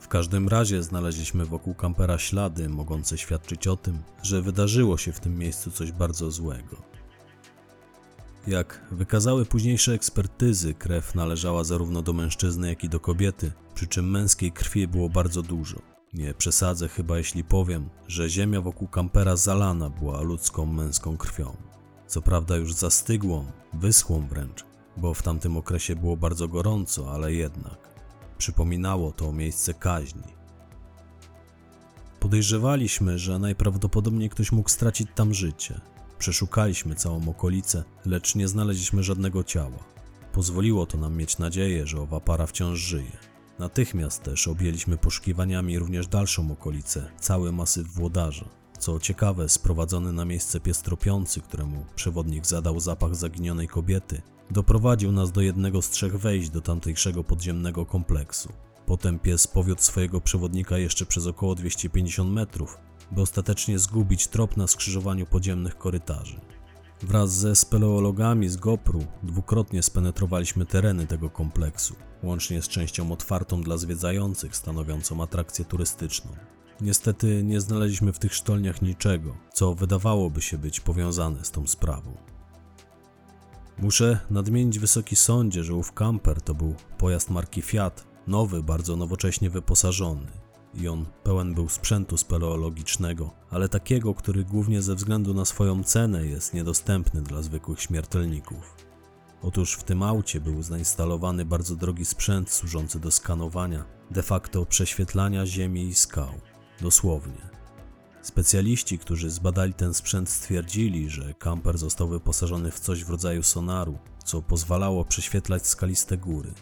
W każdym razie znaleźliśmy wokół kampera ślady mogące świadczyć o tym, że wydarzyło się w tym miejscu coś bardzo złego. Jak wykazały późniejsze ekspertyzy, krew należała zarówno do mężczyzny, jak i do kobiety, przy czym męskiej krwi było bardzo dużo. Nie przesadzę chyba, jeśli powiem, że ziemia wokół kampera zalana była ludzką męską krwią. Co prawda już zastygłą, wyschłą wręcz, bo w tamtym okresie było bardzo gorąco, ale jednak. Przypominało to miejsce kaźni. Podejrzewaliśmy, że najprawdopodobniej ktoś mógł stracić tam życie. Przeszukaliśmy całą okolicę, lecz nie znaleźliśmy żadnego ciała. Pozwoliło to nam mieć nadzieję, że owa para wciąż żyje. Natychmiast też objęliśmy poszukiwaniami również dalszą okolicę, cały masyw włodarza. Co ciekawe, sprowadzony na miejsce pies tropiący, któremu przewodnik zadał zapach zaginionej kobiety, doprowadził nas do jednego z trzech wejść do tamtejszego podziemnego kompleksu. Potem pies powiódł swojego przewodnika jeszcze przez około 250 metrów, by ostatecznie zgubić trop na skrzyżowaniu podziemnych korytarzy. Wraz ze speleologami z Gopru dwukrotnie spenetrowaliśmy tereny tego kompleksu, łącznie z częścią otwartą dla zwiedzających, stanowiącą atrakcję turystyczną. Niestety nie znaleźliśmy w tych sztolniach niczego, co wydawałoby się być powiązane z tą sprawą. Muszę nadmienić Wysoki Sądzie, że ów kamper to był pojazd marki Fiat, nowy, bardzo nowocześnie wyposażony. I on pełen był sprzętu speleologicznego, ale takiego, który głównie ze względu na swoją cenę jest niedostępny dla zwykłych śmiertelników. Otóż w tym aucie był zainstalowany bardzo drogi sprzęt służący do skanowania, de facto prześwietlania ziemi i skał. Dosłownie. Specjaliści, którzy zbadali ten sprzęt, stwierdzili, że kamper został wyposażony w coś w rodzaju sonaru, co pozwalało prześwietlać skaliste góry.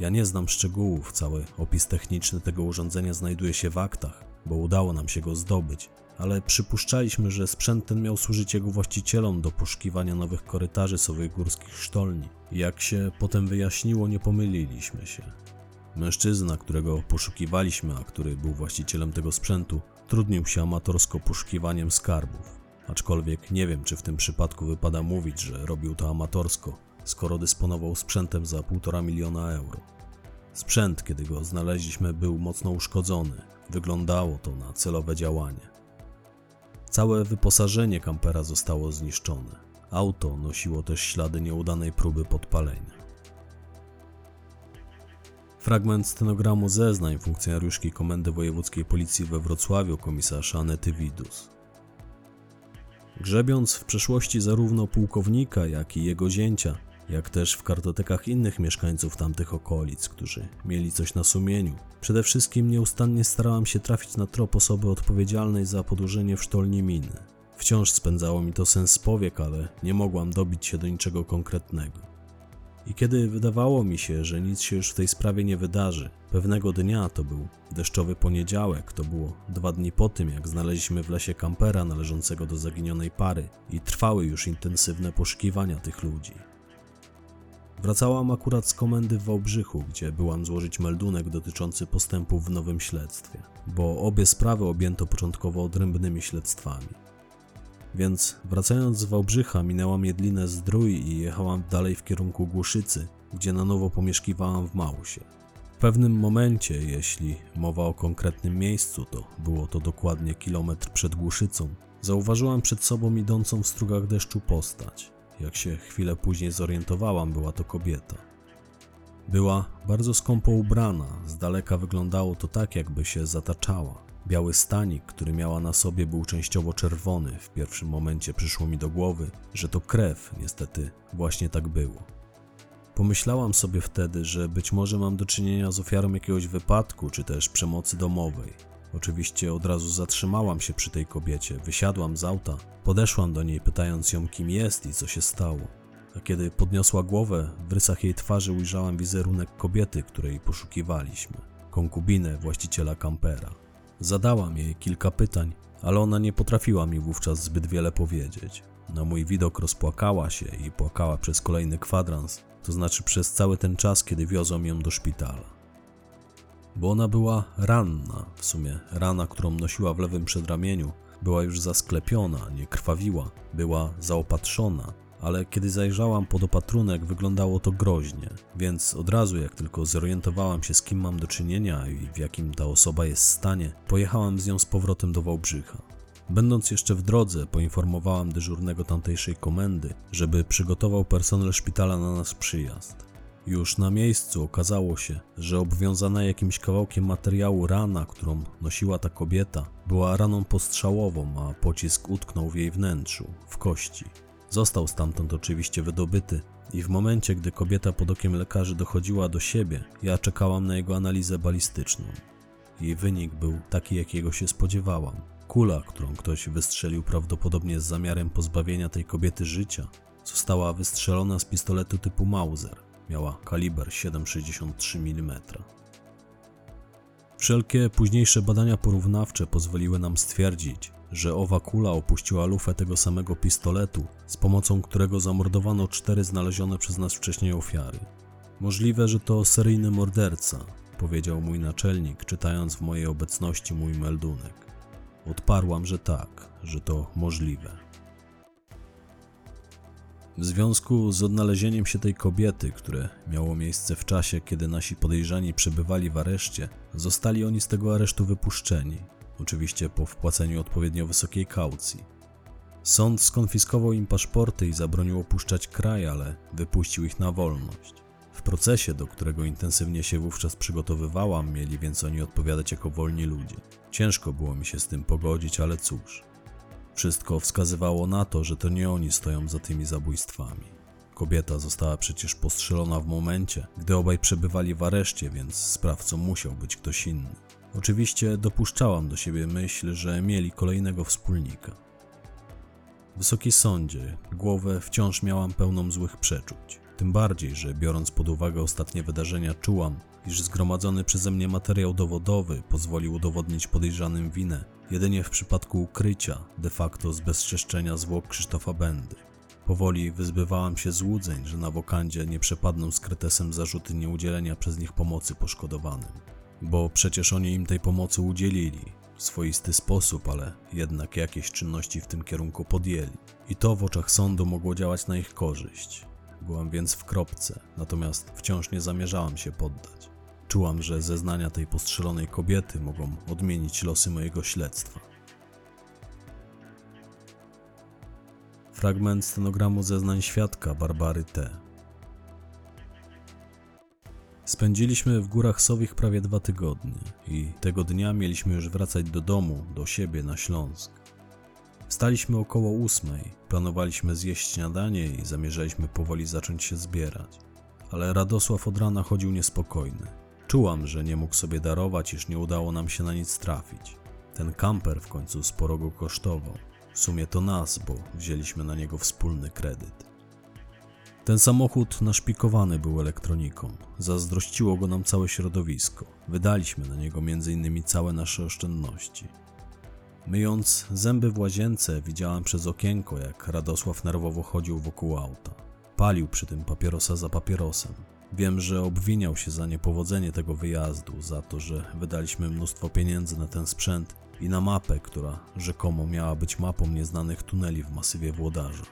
Ja nie znam szczegółów, cały opis techniczny tego urządzenia znajduje się w aktach, bo udało nam się go zdobyć, ale przypuszczaliśmy, że sprzęt ten miał służyć jego właścicielom do poszukiwania nowych korytarzy z owych górskich sztolni. Jak się potem wyjaśniło, nie pomyliliśmy się. Mężczyzna, którego poszukiwaliśmy, a który był właścicielem tego sprzętu, trudnił się amatorsko poszukiwaniem skarbów. Aczkolwiek nie wiem, czy w tym przypadku wypada mówić, że robił to amatorsko, skoro dysponował sprzętem za 1,5 miliona euro. Sprzęt, kiedy go znaleźliśmy, był mocno uszkodzony. Wyglądało to na celowe działanie. Całe wyposażenie kampera zostało zniszczone. Auto nosiło też ślady nieudanej próby podpalenia. Fragment stenogramu zeznań funkcjonariuszki Komendy Wojewódzkiej Policji we Wrocławiu komisarz Anety Widus. Grzebiąc w przeszłości zarówno pułkownika, jak i jego zięcia, jak też w kartotekach innych mieszkańców tamtych okolic, którzy mieli coś na sumieniu, przede wszystkim nieustannie starałam się trafić na trop osoby odpowiedzialnej za podłożenie w sztolni miny. Wciąż spędzało mi to sens powiek, ale nie mogłam dobić się do niczego konkretnego. I kiedy wydawało mi się, że nic się już w tej sprawie nie wydarzy, pewnego dnia, to był deszczowy poniedziałek, to było dwa dni po tym, jak znaleźliśmy w lesie kampera należącego do zaginionej pary i trwały już intensywne poszukiwania tych ludzi. Wracałam akurat z komendy w Wałbrzychu, gdzie byłam złożyć meldunek dotyczący postępów w nowym śledztwie, bo obie sprawy objęto początkowo odrębnymi śledztwami. Więc wracając z Wałbrzycha minęłam Jedlinę Zdrój i jechałam dalej w kierunku Głuszycy, gdzie na nowo pomieszkiwałam w Małsie. W pewnym momencie, jeśli mowa o konkretnym miejscu, to było to dokładnie kilometr przed Głuszycą, zauważyłam przed sobą idącą w strugach deszczu postać. Jak się chwilę później zorientowałam, była to kobieta. Była bardzo skąpo ubrana, z daleka wyglądało to tak, jakby się zataczała. Biały stanik, który miała na sobie, był częściowo czerwony. W pierwszym momencie przyszło mi do głowy, że to krew, niestety właśnie tak było. Pomyślałam sobie wtedy, że być może mam do czynienia z ofiarą jakiegoś wypadku czy też przemocy domowej. Oczywiście od razu zatrzymałam się przy tej kobiecie, wysiadłam z auta, podeszłam do niej pytając ją kim jest i co się stało. A kiedy podniosła głowę, w rysach jej twarzy ujrzałam wizerunek kobiety, której poszukiwaliśmy. Konkubinę właściciela kampera. Zadałam jej kilka pytań, ale ona nie potrafiła mi wówczas zbyt wiele powiedzieć. Na mój widok rozpłakała się i płakała przez kolejny kwadrans, to znaczy przez cały ten czas, kiedy wiozłem ją do szpitala. Bo ona była ranna, w sumie rana, którą nosiła w lewym przedramieniu, była już zasklepiona, nie krwawiła, była zaopatrzona, ale kiedy zajrzałam pod opatrunek, wyglądało to groźnie, więc od razu, jak tylko zorientowałam się, z kim mam do czynienia i w jakim ta osoba jest stanie, pojechałam z nią z powrotem do Wałbrzycha. Będąc jeszcze w drodze, poinformowałam dyżurnego tamtejszej komendy, żeby przygotował personel szpitala na nasz przyjazd. Już na miejscu okazało się, że obwiązana jakimś kawałkiem materiału rana, którą nosiła ta kobieta, była raną postrzałową, a pocisk utknął w jej wnętrzu, w kości. Został stamtąd oczywiście wydobyty i w momencie, gdy kobieta pod okiem lekarzy dochodziła do siebie, ja czekałam na jego analizę balistyczną. Jej wynik był taki, jakiego się spodziewałam. Kula, którą ktoś wystrzelił prawdopodobnie z zamiarem pozbawienia tej kobiety życia, została wystrzelona z pistoletu typu Mauser. Miała kaliber 7,63 mm. Wszelkie późniejsze badania porównawcze pozwoliły nam stwierdzić, że owa kula opuściła lufę tego samego pistoletu, z pomocą którego zamordowano cztery znalezione przez nas wcześniej ofiary. Możliwe, że to seryjny morderca, powiedział mój naczelnik, czytając w mojej obecności mój meldunek. Odparłam, że tak, że to możliwe. W związku z odnalezieniem się tej kobiety, które miało miejsce w czasie, kiedy nasi podejrzani przebywali w areszcie, zostali oni z tego aresztu wypuszczeni, oczywiście po wpłaceniu odpowiednio wysokiej kaucji. Sąd skonfiskował im paszporty i zabronił opuszczać kraj, ale wypuścił ich na wolność. W procesie, do którego intensywnie się wówczas przygotowywałam, mieli więc oni odpowiadać jako wolni ludzie. Ciężko było mi się z tym pogodzić, ale cóż. Wszystko wskazywało na to, że to nie oni stoją za tymi zabójstwami. Kobieta została przecież postrzelona w momencie, gdy obaj przebywali w areszcie, więc sprawcą musiał być ktoś inny. Oczywiście dopuszczałam do siebie myśl, że mieli kolejnego wspólnika. Wysoki sądzie, głowę wciąż miałam pełną złych przeczuć. Tym bardziej, że biorąc pod uwagę ostatnie wydarzenia, czułam, iż zgromadzony przeze mnie materiał dowodowy pozwolił udowodnić podejrzanym winę jedynie w przypadku ukrycia, de facto zbezczeszczenia zwłok Krzysztofa Bendy. Powoli wyzbywałam się złudzeń, że na wokandzie nie przepadną z kretesem zarzuty nieudzielenia przez nich pomocy poszkodowanym. Bo przecież oni im tej pomocy udzielili, w swoisty sposób, ale jednak jakieś czynności w tym kierunku podjęli. I to w oczach sądu mogło działać na ich korzyść. Byłam więc w kropce, natomiast wciąż nie zamierzałam się poddać. Czułam, że zeznania tej postrzelonej kobiety mogą odmienić losy mojego śledztwa. Fragment stenogramu zeznań świadka Barbary T. Spędziliśmy w górach Sowich prawie dwa tygodnie i tego dnia mieliśmy już wracać do domu, do siebie na Śląsk. Wstaliśmy około ósmej, planowaliśmy zjeść śniadanie i zamierzaliśmy powoli zacząć się zbierać. Ale Radosław od rana chodził niespokojny. Czułam, że nie mógł sobie darować, iż nie udało nam się na nic trafić. Ten kamper w końcu sporo go kosztował. W sumie to nas, bo wzięliśmy na niego wspólny kredyt. Ten samochód naszpikowany był elektroniką. Zazdrościło go nam całe środowisko. Wydaliśmy na niego m.in. całe nasze oszczędności. Myjąc zęby w łazience, widziałam przez okienko, jak Radosław nerwowo chodził wokół auta. Palił przy tym papierosa za papierosem. Wiem, że obwiniał się za niepowodzenie tego wyjazdu, za to, że wydaliśmy mnóstwo pieniędzy na ten sprzęt i na mapę, która rzekomo miała być mapą nieznanych tuneli w masywie Włodarza.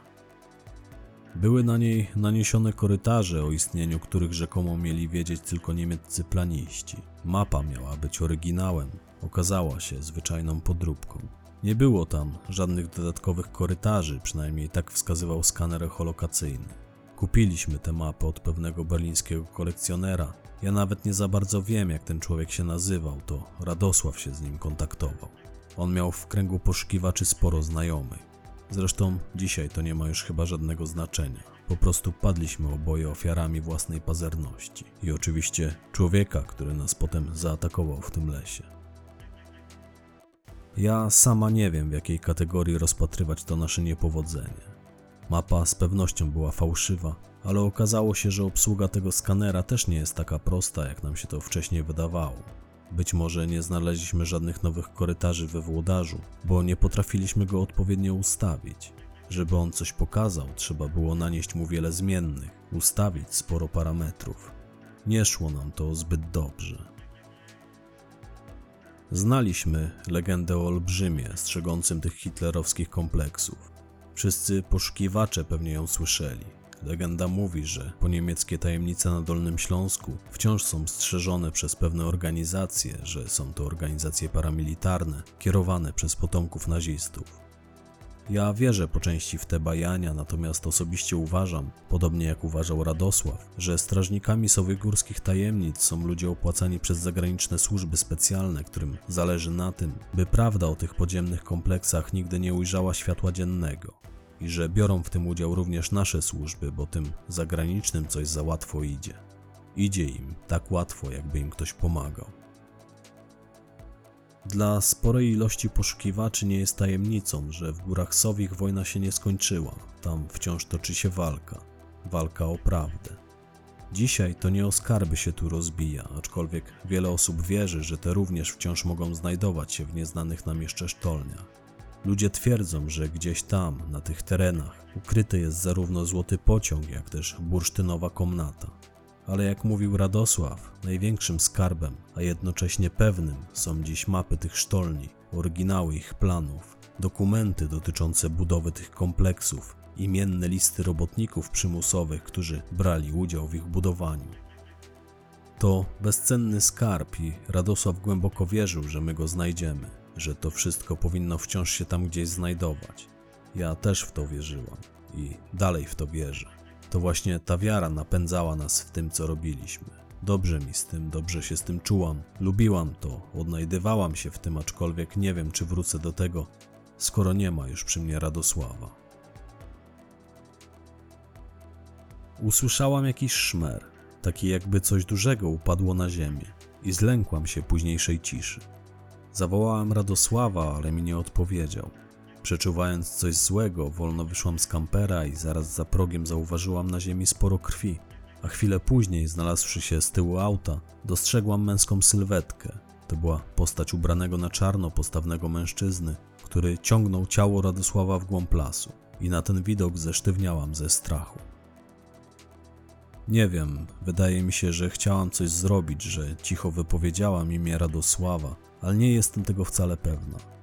Były na niej naniesione korytarze, o istnieniu których rzekomo mieli wiedzieć tylko niemieccy planiści. Mapa miała być oryginałem, okazała się zwyczajną podróbką. Nie było tam żadnych dodatkowych korytarzy, przynajmniej tak wskazywał skaner echolokacyjny. Kupiliśmy tę mapę od pewnego berlińskiego kolekcjonera. Ja nawet nie za bardzo wiem, jak ten człowiek się nazywał, to Radosław się z nim kontaktował. On miał w kręgu poszukiwaczy sporo znajomych. Zresztą dzisiaj to nie ma już chyba żadnego znaczenia. Po prostu padliśmy oboje ofiarami własnej pazerności i oczywiście człowieka, który nas potem zaatakował w tym lesie. Ja sama nie wiem, w jakiej kategorii rozpatrywać to nasze niepowodzenie. Mapa z pewnością była fałszywa, ale okazało się, że obsługa tego skanera też nie jest taka prosta, jak nam się to wcześniej wydawało. Być może nie znaleźliśmy żadnych nowych korytarzy we włodarzu, bo nie potrafiliśmy go odpowiednio ustawić. Żeby on coś pokazał, trzeba było nanieść mu wiele zmiennych, ustawić sporo parametrów. Nie szło nam to zbyt dobrze. Znaliśmy legendę o olbrzymie, strzegącym tych hitlerowskich kompleksów. Wszyscy poszukiwacze pewnie ją słyszeli. Legenda mówi, że po niemieckie tajemnice na Dolnym Śląsku wciąż są strzeżone przez pewne organizacje, że są to organizacje paramilitarne kierowane przez potomków nazistów. Ja wierzę po części w te bajania, natomiast osobiście uważam, podobnie jak uważał Radosław, że strażnikami sowych górskich tajemnic są ludzie opłacani przez zagraniczne służby specjalne, którym zależy na tym, by prawda o tych podziemnych kompleksach nigdy nie ujrzała światła dziennego. I że biorą w tym udział również nasze służby, bo tym zagranicznym coś za łatwo idzie. Idzie im tak łatwo, jakby im ktoś pomagał. Dla sporej ilości poszukiwaczy nie jest tajemnicą, że w górach Sowich wojna się nie skończyła. Tam wciąż toczy się walka. Walka o prawdę. Dzisiaj to nie o skarby się tu rozbija, aczkolwiek wiele osób wierzy, że te również wciąż mogą znajdować się w nieznanych nam jeszcze sztolniach. Ludzie twierdzą, że gdzieś tam, na tych terenach, ukryty jest zarówno złoty pociąg, jak też bursztynowa komnata. Ale jak mówił Radosław, największym skarbem, a jednocześnie pewnym są dziś mapy tych sztolni, oryginały ich planów, dokumenty dotyczące budowy tych kompleksów, imienne listy robotników przymusowych, którzy brali udział w ich budowaniu. To bezcenny skarb i Radosław głęboko wierzył, że my go znajdziemy, że to wszystko powinno wciąż się tam gdzieś znajdować. Ja też w to wierzyłam i dalej w to wierzę. To właśnie ta wiara napędzała nas w tym, co robiliśmy. Dobrze mi z tym, dobrze się z tym czułam, lubiłam to, odnajdywałam się w tym, aczkolwiek nie wiem, czy wrócę do tego, skoro nie ma już przy mnie Radosława. Usłyszałam jakiś szmer, taki jakby coś dużego upadło na ziemię i zlękłam się późniejszej ciszy. Zawołałam Radosława, ale mi nie odpowiedział. Przeczuwając coś złego, wolno wyszłam z kampera i zaraz za progiem zauważyłam na ziemi sporo krwi, a chwilę później, znalazłszy się z tyłu auta, dostrzegłam męską sylwetkę. To była postać ubranego na czarno postawnego mężczyzny, który ciągnął ciało Radosława w głąb lasu i na ten widok zesztywniałam ze strachu. Nie wiem, wydaje mi się, że chciałam coś zrobić, że cicho wypowiedziałam imię Radosława, ale nie jestem tego wcale pewna.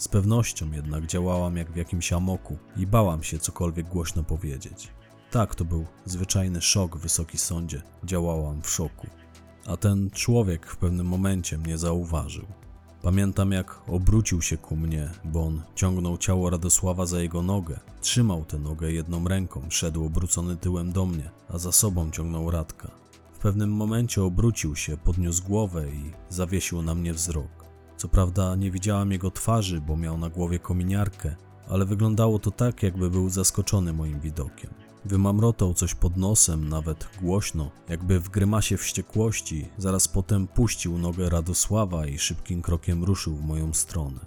Z pewnością jednak działałam jak w jakimś amoku i bałam się cokolwiek głośno powiedzieć. Tak, to był zwyczajny szok, wysoki sądzie. Działałam w szoku. A ten człowiek w pewnym momencie mnie zauważył. Pamiętam, jak obrócił się ku mnie, bo on ciągnął ciało Radosława za jego nogę. Trzymał tę nogę jedną ręką, szedł obrócony tyłem do mnie, a za sobą ciągnął Radka. W pewnym momencie obrócił się, podniósł głowę i zawiesił na mnie wzrok. Co prawda nie widziałam jego twarzy, bo miał na głowie kominiarkę, ale wyglądało to tak, jakby był zaskoczony moim widokiem. Wymamrotał coś pod nosem, nawet głośno, jakby w grymasie wściekłości, zaraz potem puścił nogę Radosława i szybkim krokiem ruszył w moją stronę.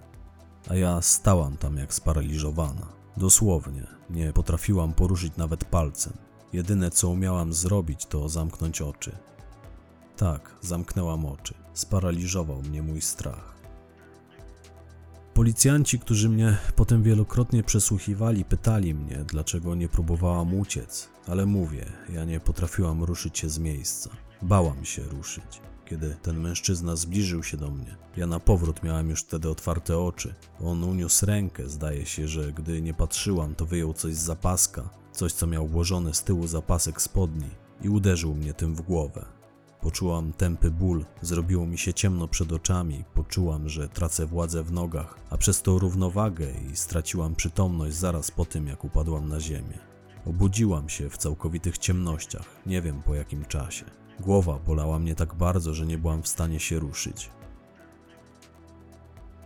A ja stałam tam jak sparaliżowana. Dosłownie, nie potrafiłam poruszyć nawet palcem. Jedyne co umiałam zrobić, to zamknąć oczy. Tak, zamknęłam oczy. Sparaliżował mnie mój strach. Policjanci, którzy mnie potem wielokrotnie przesłuchiwali, pytali mnie, dlaczego nie próbowałam uciec, ale mówię, ja nie potrafiłam ruszyć się z miejsca. Bałam się ruszyć. Kiedy ten mężczyzna zbliżył się do mnie, ja na powrót miałam już wtedy otwarte oczy. On uniósł rękę, zdaje się, że gdy nie patrzyłam, to wyjął coś z zapaska, coś co miał włożone z tyłu zapasek spodni i uderzył mnie tym w głowę. Poczułam tępy ból, zrobiło mi się ciemno przed oczami, poczułam, że tracę władzę w nogach, a przez to równowagę i straciłam przytomność zaraz po tym, jak upadłam na ziemię. Obudziłam się w całkowitych ciemnościach, nie wiem po jakim czasie. Głowa bolała mnie tak bardzo, że nie byłam w stanie się ruszyć.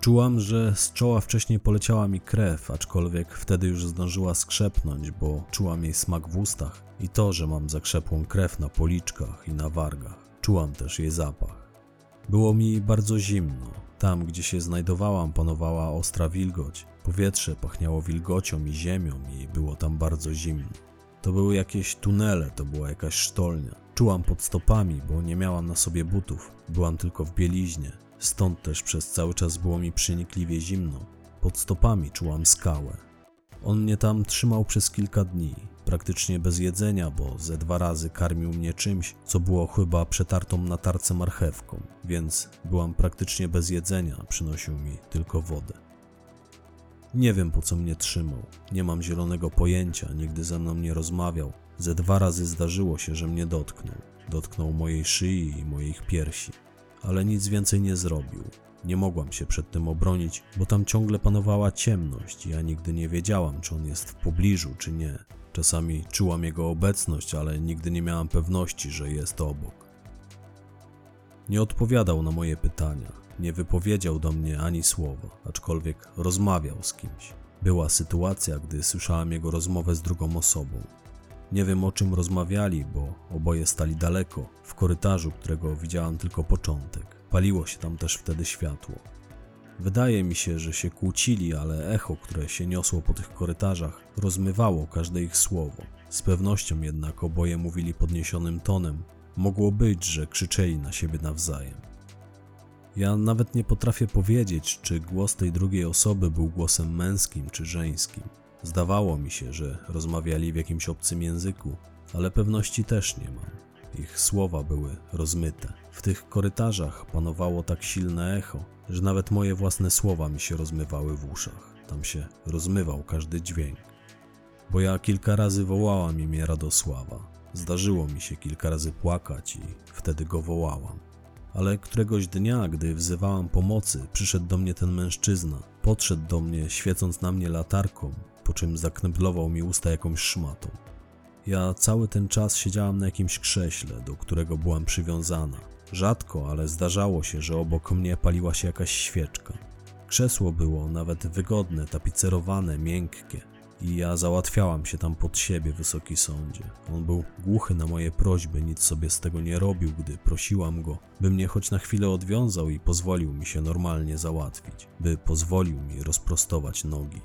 Czułam, że z czoła wcześniej poleciała mi krew, aczkolwiek wtedy już zdążyła skrzepnąć, bo czułam jej smak w ustach i to, że mam zakrzepłą krew na policzkach i na wargach. Czułam też jej zapach. Było mi bardzo zimno. Tam, gdzie się znajdowałam, panowała ostra wilgoć. Powietrze pachniało wilgocią i ziemią i było tam bardzo zimno. To były jakieś tunele, to była jakaś sztolnia. Czułam pod stopami, bo nie miałam na sobie butów. Byłam tylko w bieliźnie. Stąd też przez cały czas było mi przenikliwie zimno. Pod stopami czułam skałę. On mnie tam trzymał przez kilka dni, praktycznie bez jedzenia, bo ze dwa razy karmił mnie czymś, co było chyba przetartą na tarce marchewką, więc byłam praktycznie bez jedzenia, przynosił mi tylko wodę. Nie wiem po co mnie trzymał, nie mam zielonego pojęcia, nigdy ze mną nie rozmawiał. Ze dwa razy zdarzyło się, że mnie dotknął. Dotknął mojej szyi i moich piersi, ale nic więcej nie zrobił. Nie mogłam się przed tym obronić, bo tam ciągle panowała ciemność ja nigdy nie wiedziałam, czy on jest w pobliżu, czy nie. Czasami czułam jego obecność, ale nigdy nie miałam pewności, że jest obok. Nie odpowiadał na moje pytania, nie wypowiedział do mnie ani słowa, aczkolwiek rozmawiał z kimś. Była sytuacja, gdy słyszałam jego rozmowę z drugą osobą. Nie wiem o czym rozmawiali, bo oboje stali daleko, w korytarzu, którego widziałam tylko początek. Paliło się tam też wtedy światło. Wydaje mi się, że się kłócili, ale echo, które się niosło po tych korytarzach, rozmywało każde ich słowo. Z pewnością jednak oboje mówili podniesionym tonem. Mogło być, że krzyczeli na siebie nawzajem. Ja nawet nie potrafię powiedzieć, czy głos tej drugiej osoby był głosem męskim czy żeńskim. Zdawało mi się, że rozmawiali w jakimś obcym języku, ale pewności też nie mam. Ich słowa były rozmyte. W tych korytarzach panowało tak silne echo, że nawet moje własne słowa mi się rozmywały w uszach. Tam się rozmywał każdy dźwięk. Bo ja kilka razy wołałam imię Radosława. Zdarzyło mi się kilka razy płakać i wtedy go wołałam. Ale któregoś dnia, gdy wzywałam pomocy, przyszedł do mnie ten mężczyzna. Podszedł do mnie, świecąc na mnie latarką, po czym zakneblował mi usta jakąś szmatą. Ja cały ten czas siedziałam na jakimś krześle, do którego byłam przywiązana. Rzadko, ale zdarzało się, że obok mnie paliła się jakaś świeczka. Krzesło było nawet wygodne, tapicerowane, miękkie. I ja załatwiałam się tam pod siebie, wysoki sądzie. On był głuchy na moje prośby, nic sobie z tego nie robił, gdy prosiłam go, by mnie choć na chwilę odwiązał i pozwolił mi się normalnie załatwić, by pozwolił mi rozprostować nogi.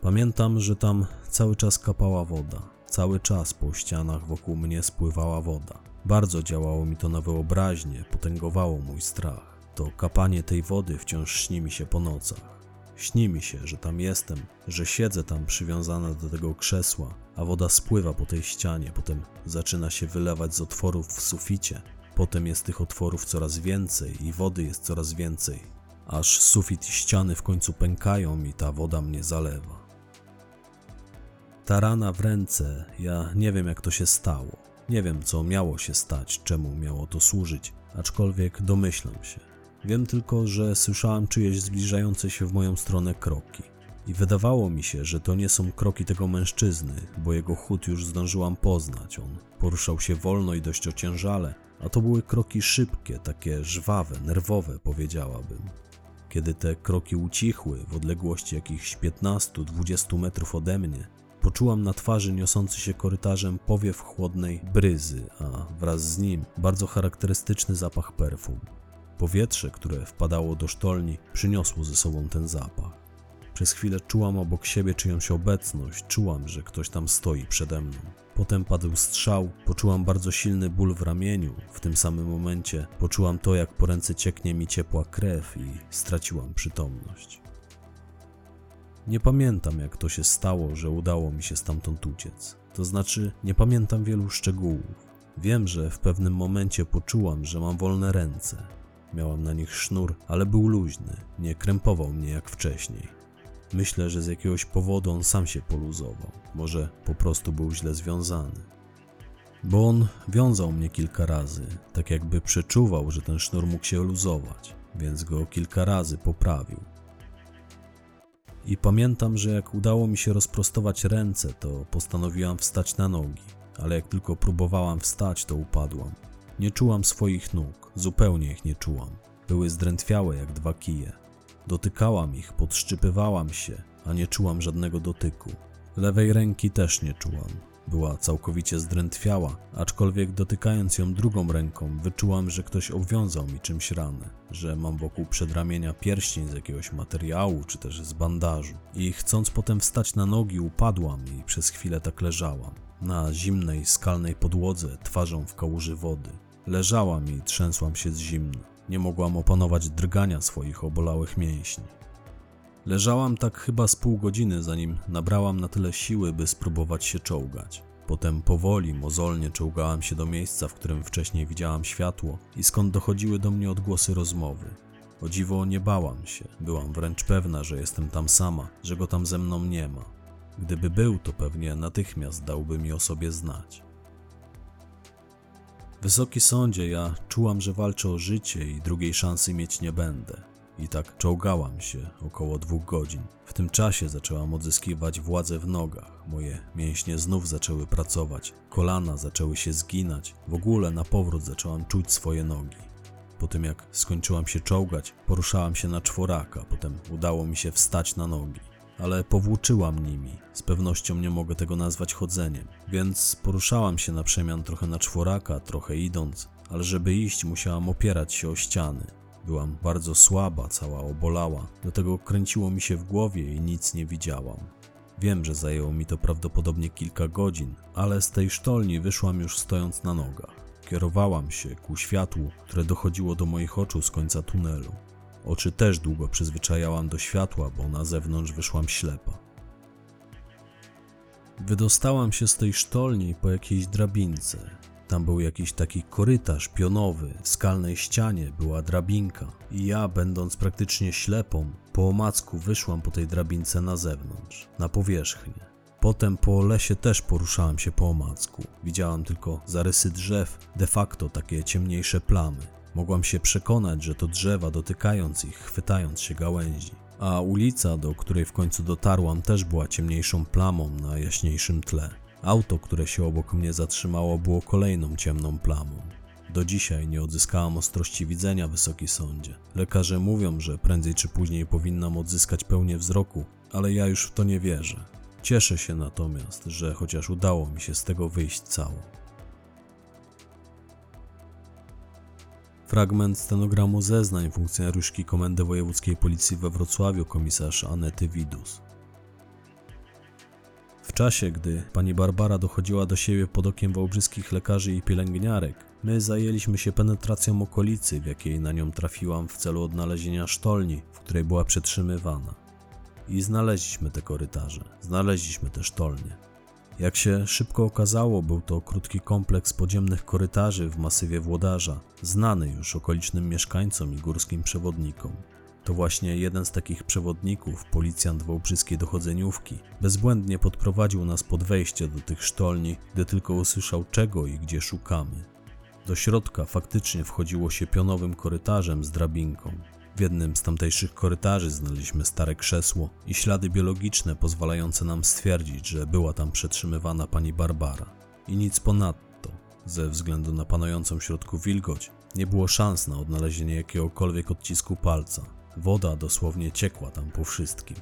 Pamiętam, że tam cały czas kapała woda. Cały czas po ścianach wokół mnie spływała woda. Bardzo działało mi to na wyobraźnię, potęgowało mój strach. To kapanie tej wody wciąż śni mi się po nocach. Śni mi się, że tam jestem, że siedzę tam przywiązana do tego krzesła, a woda spływa po tej ścianie, potem zaczyna się wylewać z otworów w suficie. Potem jest tych otworów coraz więcej i wody jest coraz więcej, aż sufit i ściany w końcu pękają i ta woda mnie zalewa. Ta rana w ręce, ja nie wiem jak to się stało. Nie wiem co miało się stać, czemu miało to służyć, aczkolwiek domyślam się. Wiem tylko, że słyszałem czyjeś zbliżające się w moją stronę kroki. I wydawało mi się, że to nie są kroki tego mężczyzny, bo jego chód już zdążyłam poznać. On poruszał się wolno i dość ociężale, a to były kroki szybkie, takie żwawe, nerwowe, powiedziałabym. Kiedy te kroki ucichły w odległości jakichś 15-20 metrów ode mnie, Poczułam na twarzy niosący się korytarzem powiew chłodnej bryzy, a wraz z nim bardzo charakterystyczny zapach perfum. Powietrze, które wpadało do sztolni, przyniosło ze sobą ten zapach. Przez chwilę czułam obok siebie czyjąś obecność, czułam, że ktoś tam stoi przede mną. Potem padł strzał, poczułam bardzo silny ból w ramieniu. W tym samym momencie poczułam to, jak po ręce cieknie mi ciepła krew i straciłam przytomność. Nie pamiętam, jak to się stało, że udało mi się stamtąd uciec. To znaczy, nie pamiętam wielu szczegółów. Wiem, że w pewnym momencie poczułam, że mam wolne ręce. Miałam na nich sznur, ale był luźny, nie krępował mnie jak wcześniej. Myślę, że z jakiegoś powodu on sam się poluzował. Może po prostu był źle związany. Bo on wiązał mnie kilka razy, tak jakby przeczuwał, że ten sznur mógł się luzować, więc go kilka razy poprawił. I pamiętam, że jak udało mi się rozprostować ręce, to postanowiłam wstać na nogi, ale jak tylko próbowałam wstać, to upadłam. Nie czułam swoich nóg, zupełnie ich nie czułam. Były zdrętwiałe jak dwa kije. Dotykałam ich, podszczypywałam się, a nie czułam żadnego dotyku. Lewej ręki też nie czułam. Była całkowicie zdrętwiała, aczkolwiek dotykając ją drugą ręką, wyczułam, że ktoś obwiązał mi czymś ranę, że mam wokół przedramienia pierścień z jakiegoś materiału czy też z bandażu. I chcąc potem wstać na nogi, upadłam i przez chwilę tak leżałam. Na zimnej, skalnej podłodze, twarzą w kałuży wody. Leżałam i trzęsłam się z zimna. Nie mogłam opanować drgania swoich obolałych mięśni. Leżałam tak chyba z pół godziny, zanim nabrałam na tyle siły, by spróbować się czołgać. Potem powoli, mozolnie czołgałam się do miejsca, w którym wcześniej widziałam światło i skąd dochodziły do mnie odgłosy rozmowy. O dziwo nie bałam się, byłam wręcz pewna, że jestem tam sama, że go tam ze mną nie ma. Gdyby był, to pewnie natychmiast dałby mi o sobie znać. Wysoki sądzie, ja czułam, że walczę o życie i drugiej szansy mieć nie będę. I tak czołgałam się około dwóch godzin. W tym czasie zaczęłam odzyskiwać władzę w nogach. Moje mięśnie znów zaczęły pracować, kolana zaczęły się zginać. W ogóle na powrót zaczęłam czuć swoje nogi. Po tym jak skończyłam się czołgać, poruszałam się na czworaka, potem udało mi się wstać na nogi. Ale powłóczyłam nimi. Z pewnością nie mogę tego nazwać chodzeniem, więc poruszałam się na przemian trochę na czworaka, trochę idąc, ale żeby iść musiałam opierać się o ściany. Byłam bardzo słaba, cała obolała, do tego kręciło mi się w głowie i nic nie widziałam. Wiem, że zajęło mi to prawdopodobnie kilka godzin, ale z tej sztolni wyszłam już stojąc na nogach. Kierowałam się ku światłu, które dochodziło do moich oczu z końca tunelu. Oczy też długo przyzwyczajałam do światła, bo na zewnątrz wyszłam ślepa. Wydostałam się z tej sztolni po jakiejś drabince. Tam był jakiś taki korytarz pionowy, w skalnej ścianie była drabinka i ja, będąc praktycznie ślepą, po omacku wyszłam po tej drabince na zewnątrz, na powierzchnię. Potem po lesie też poruszałam się po omacku. Widziałam tylko zarysy drzew, de facto takie ciemniejsze plamy. Mogłam się przekonać, że to drzewa dotykając ich, chwytając się gałęzi. A ulica, do której w końcu dotarłam, też była ciemniejszą plamą na jaśniejszym tle. Auto, które się obok mnie zatrzymało, było kolejną ciemną plamą. Do dzisiaj nie odzyskałam ostrości widzenia, wysoki sądzie. Lekarze mówią, że prędzej czy później powinnam odzyskać pełnię wzroku, ale ja już w to nie wierzę. Cieszę się natomiast, że chociaż udało mi się z tego wyjść cało. Fragment stenogramu zeznań funkcjonariuszki Komendy Wojewódzkiej Policji we Wrocławiu komisarz Anety Widus. Czasie, gdy pani Barbara dochodziła do siebie pod okiem wałbrzyskich lekarzy i pielęgniarek, my zajęliśmy się penetracją okolicy, w jakiej na nią trafiłam w celu odnalezienia sztolni, w której była przetrzymywana. I znaleźliśmy te korytarze, znaleźliśmy te sztolnie. Jak się szybko okazało, był to krótki kompleks podziemnych korytarzy w masywie Włodarza, znany już okolicznym mieszkańcom i górskim przewodnikom. To właśnie jeden z takich przewodników, policjant wałbrzyskiej dochodzeniówki, bezbłędnie podprowadził nas pod wejście do tych sztolni, gdy tylko usłyszał czego i gdzie szukamy. Do środka faktycznie wchodziło się pionowym korytarzem z drabinką. W jednym z tamtejszych korytarzy znaleźliśmy stare krzesło i ślady biologiczne pozwalające nam stwierdzić, że była tam przetrzymywana pani Barbara. I nic ponadto. Ze względu na panującą w środku wilgoć, nie było szans na odnalezienie jakiegokolwiek odcisku palca. Woda dosłownie ciekła tam po wszystkim.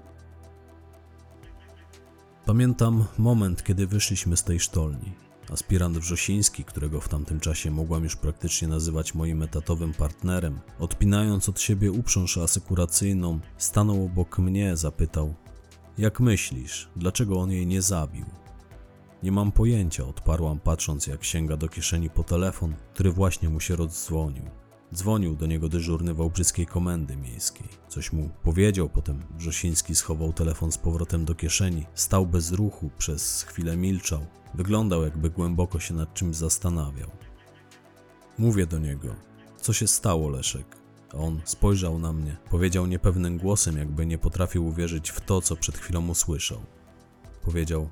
Pamiętam moment, kiedy wyszliśmy z tej sztolni. Aspirant Wrzosiński, którego w tamtym czasie mogłam już praktycznie nazywać moim etatowym partnerem, odpinając od siebie uprząż asekuracyjną, stanął obok mnie, zapytał: Jak myślisz, dlaczego on jej nie zabił? Nie mam pojęcia, odparłam, patrząc, jak sięga do kieszeni po telefon, który właśnie mu się rozdzwonił. Dzwonił do niego dyżurny Wałbrzyskiej Komendy Miejskiej. Coś mu powiedział, potem Wrzosiński schował telefon z powrotem do kieszeni, stał bez ruchu, przez chwilę milczał. Wyglądał, jakby głęboko się nad czymś zastanawiał. Mówię do niego: Co się stało, Leszek? A on spojrzał na mnie, powiedział niepewnym głosem, jakby nie potrafił uwierzyć w to, co przed chwilą usłyszał. Powiedział: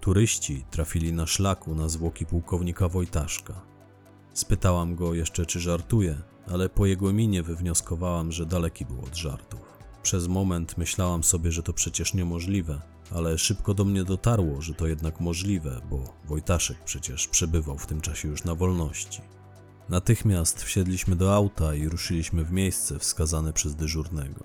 Turyści trafili na szlaku na zwłoki pułkownika Wojtaszka. Spytałam go jeszcze, czy żartuje, ale po jego minie wywnioskowałam, że daleki był od żartów. Przez moment myślałam sobie, że to przecież niemożliwe, ale szybko do mnie dotarło, że to jednak możliwe, bo Wojtaszek przecież przebywał w tym czasie już na wolności. Natychmiast wsiedliśmy do auta i ruszyliśmy w miejsce wskazane przez dyżurnego.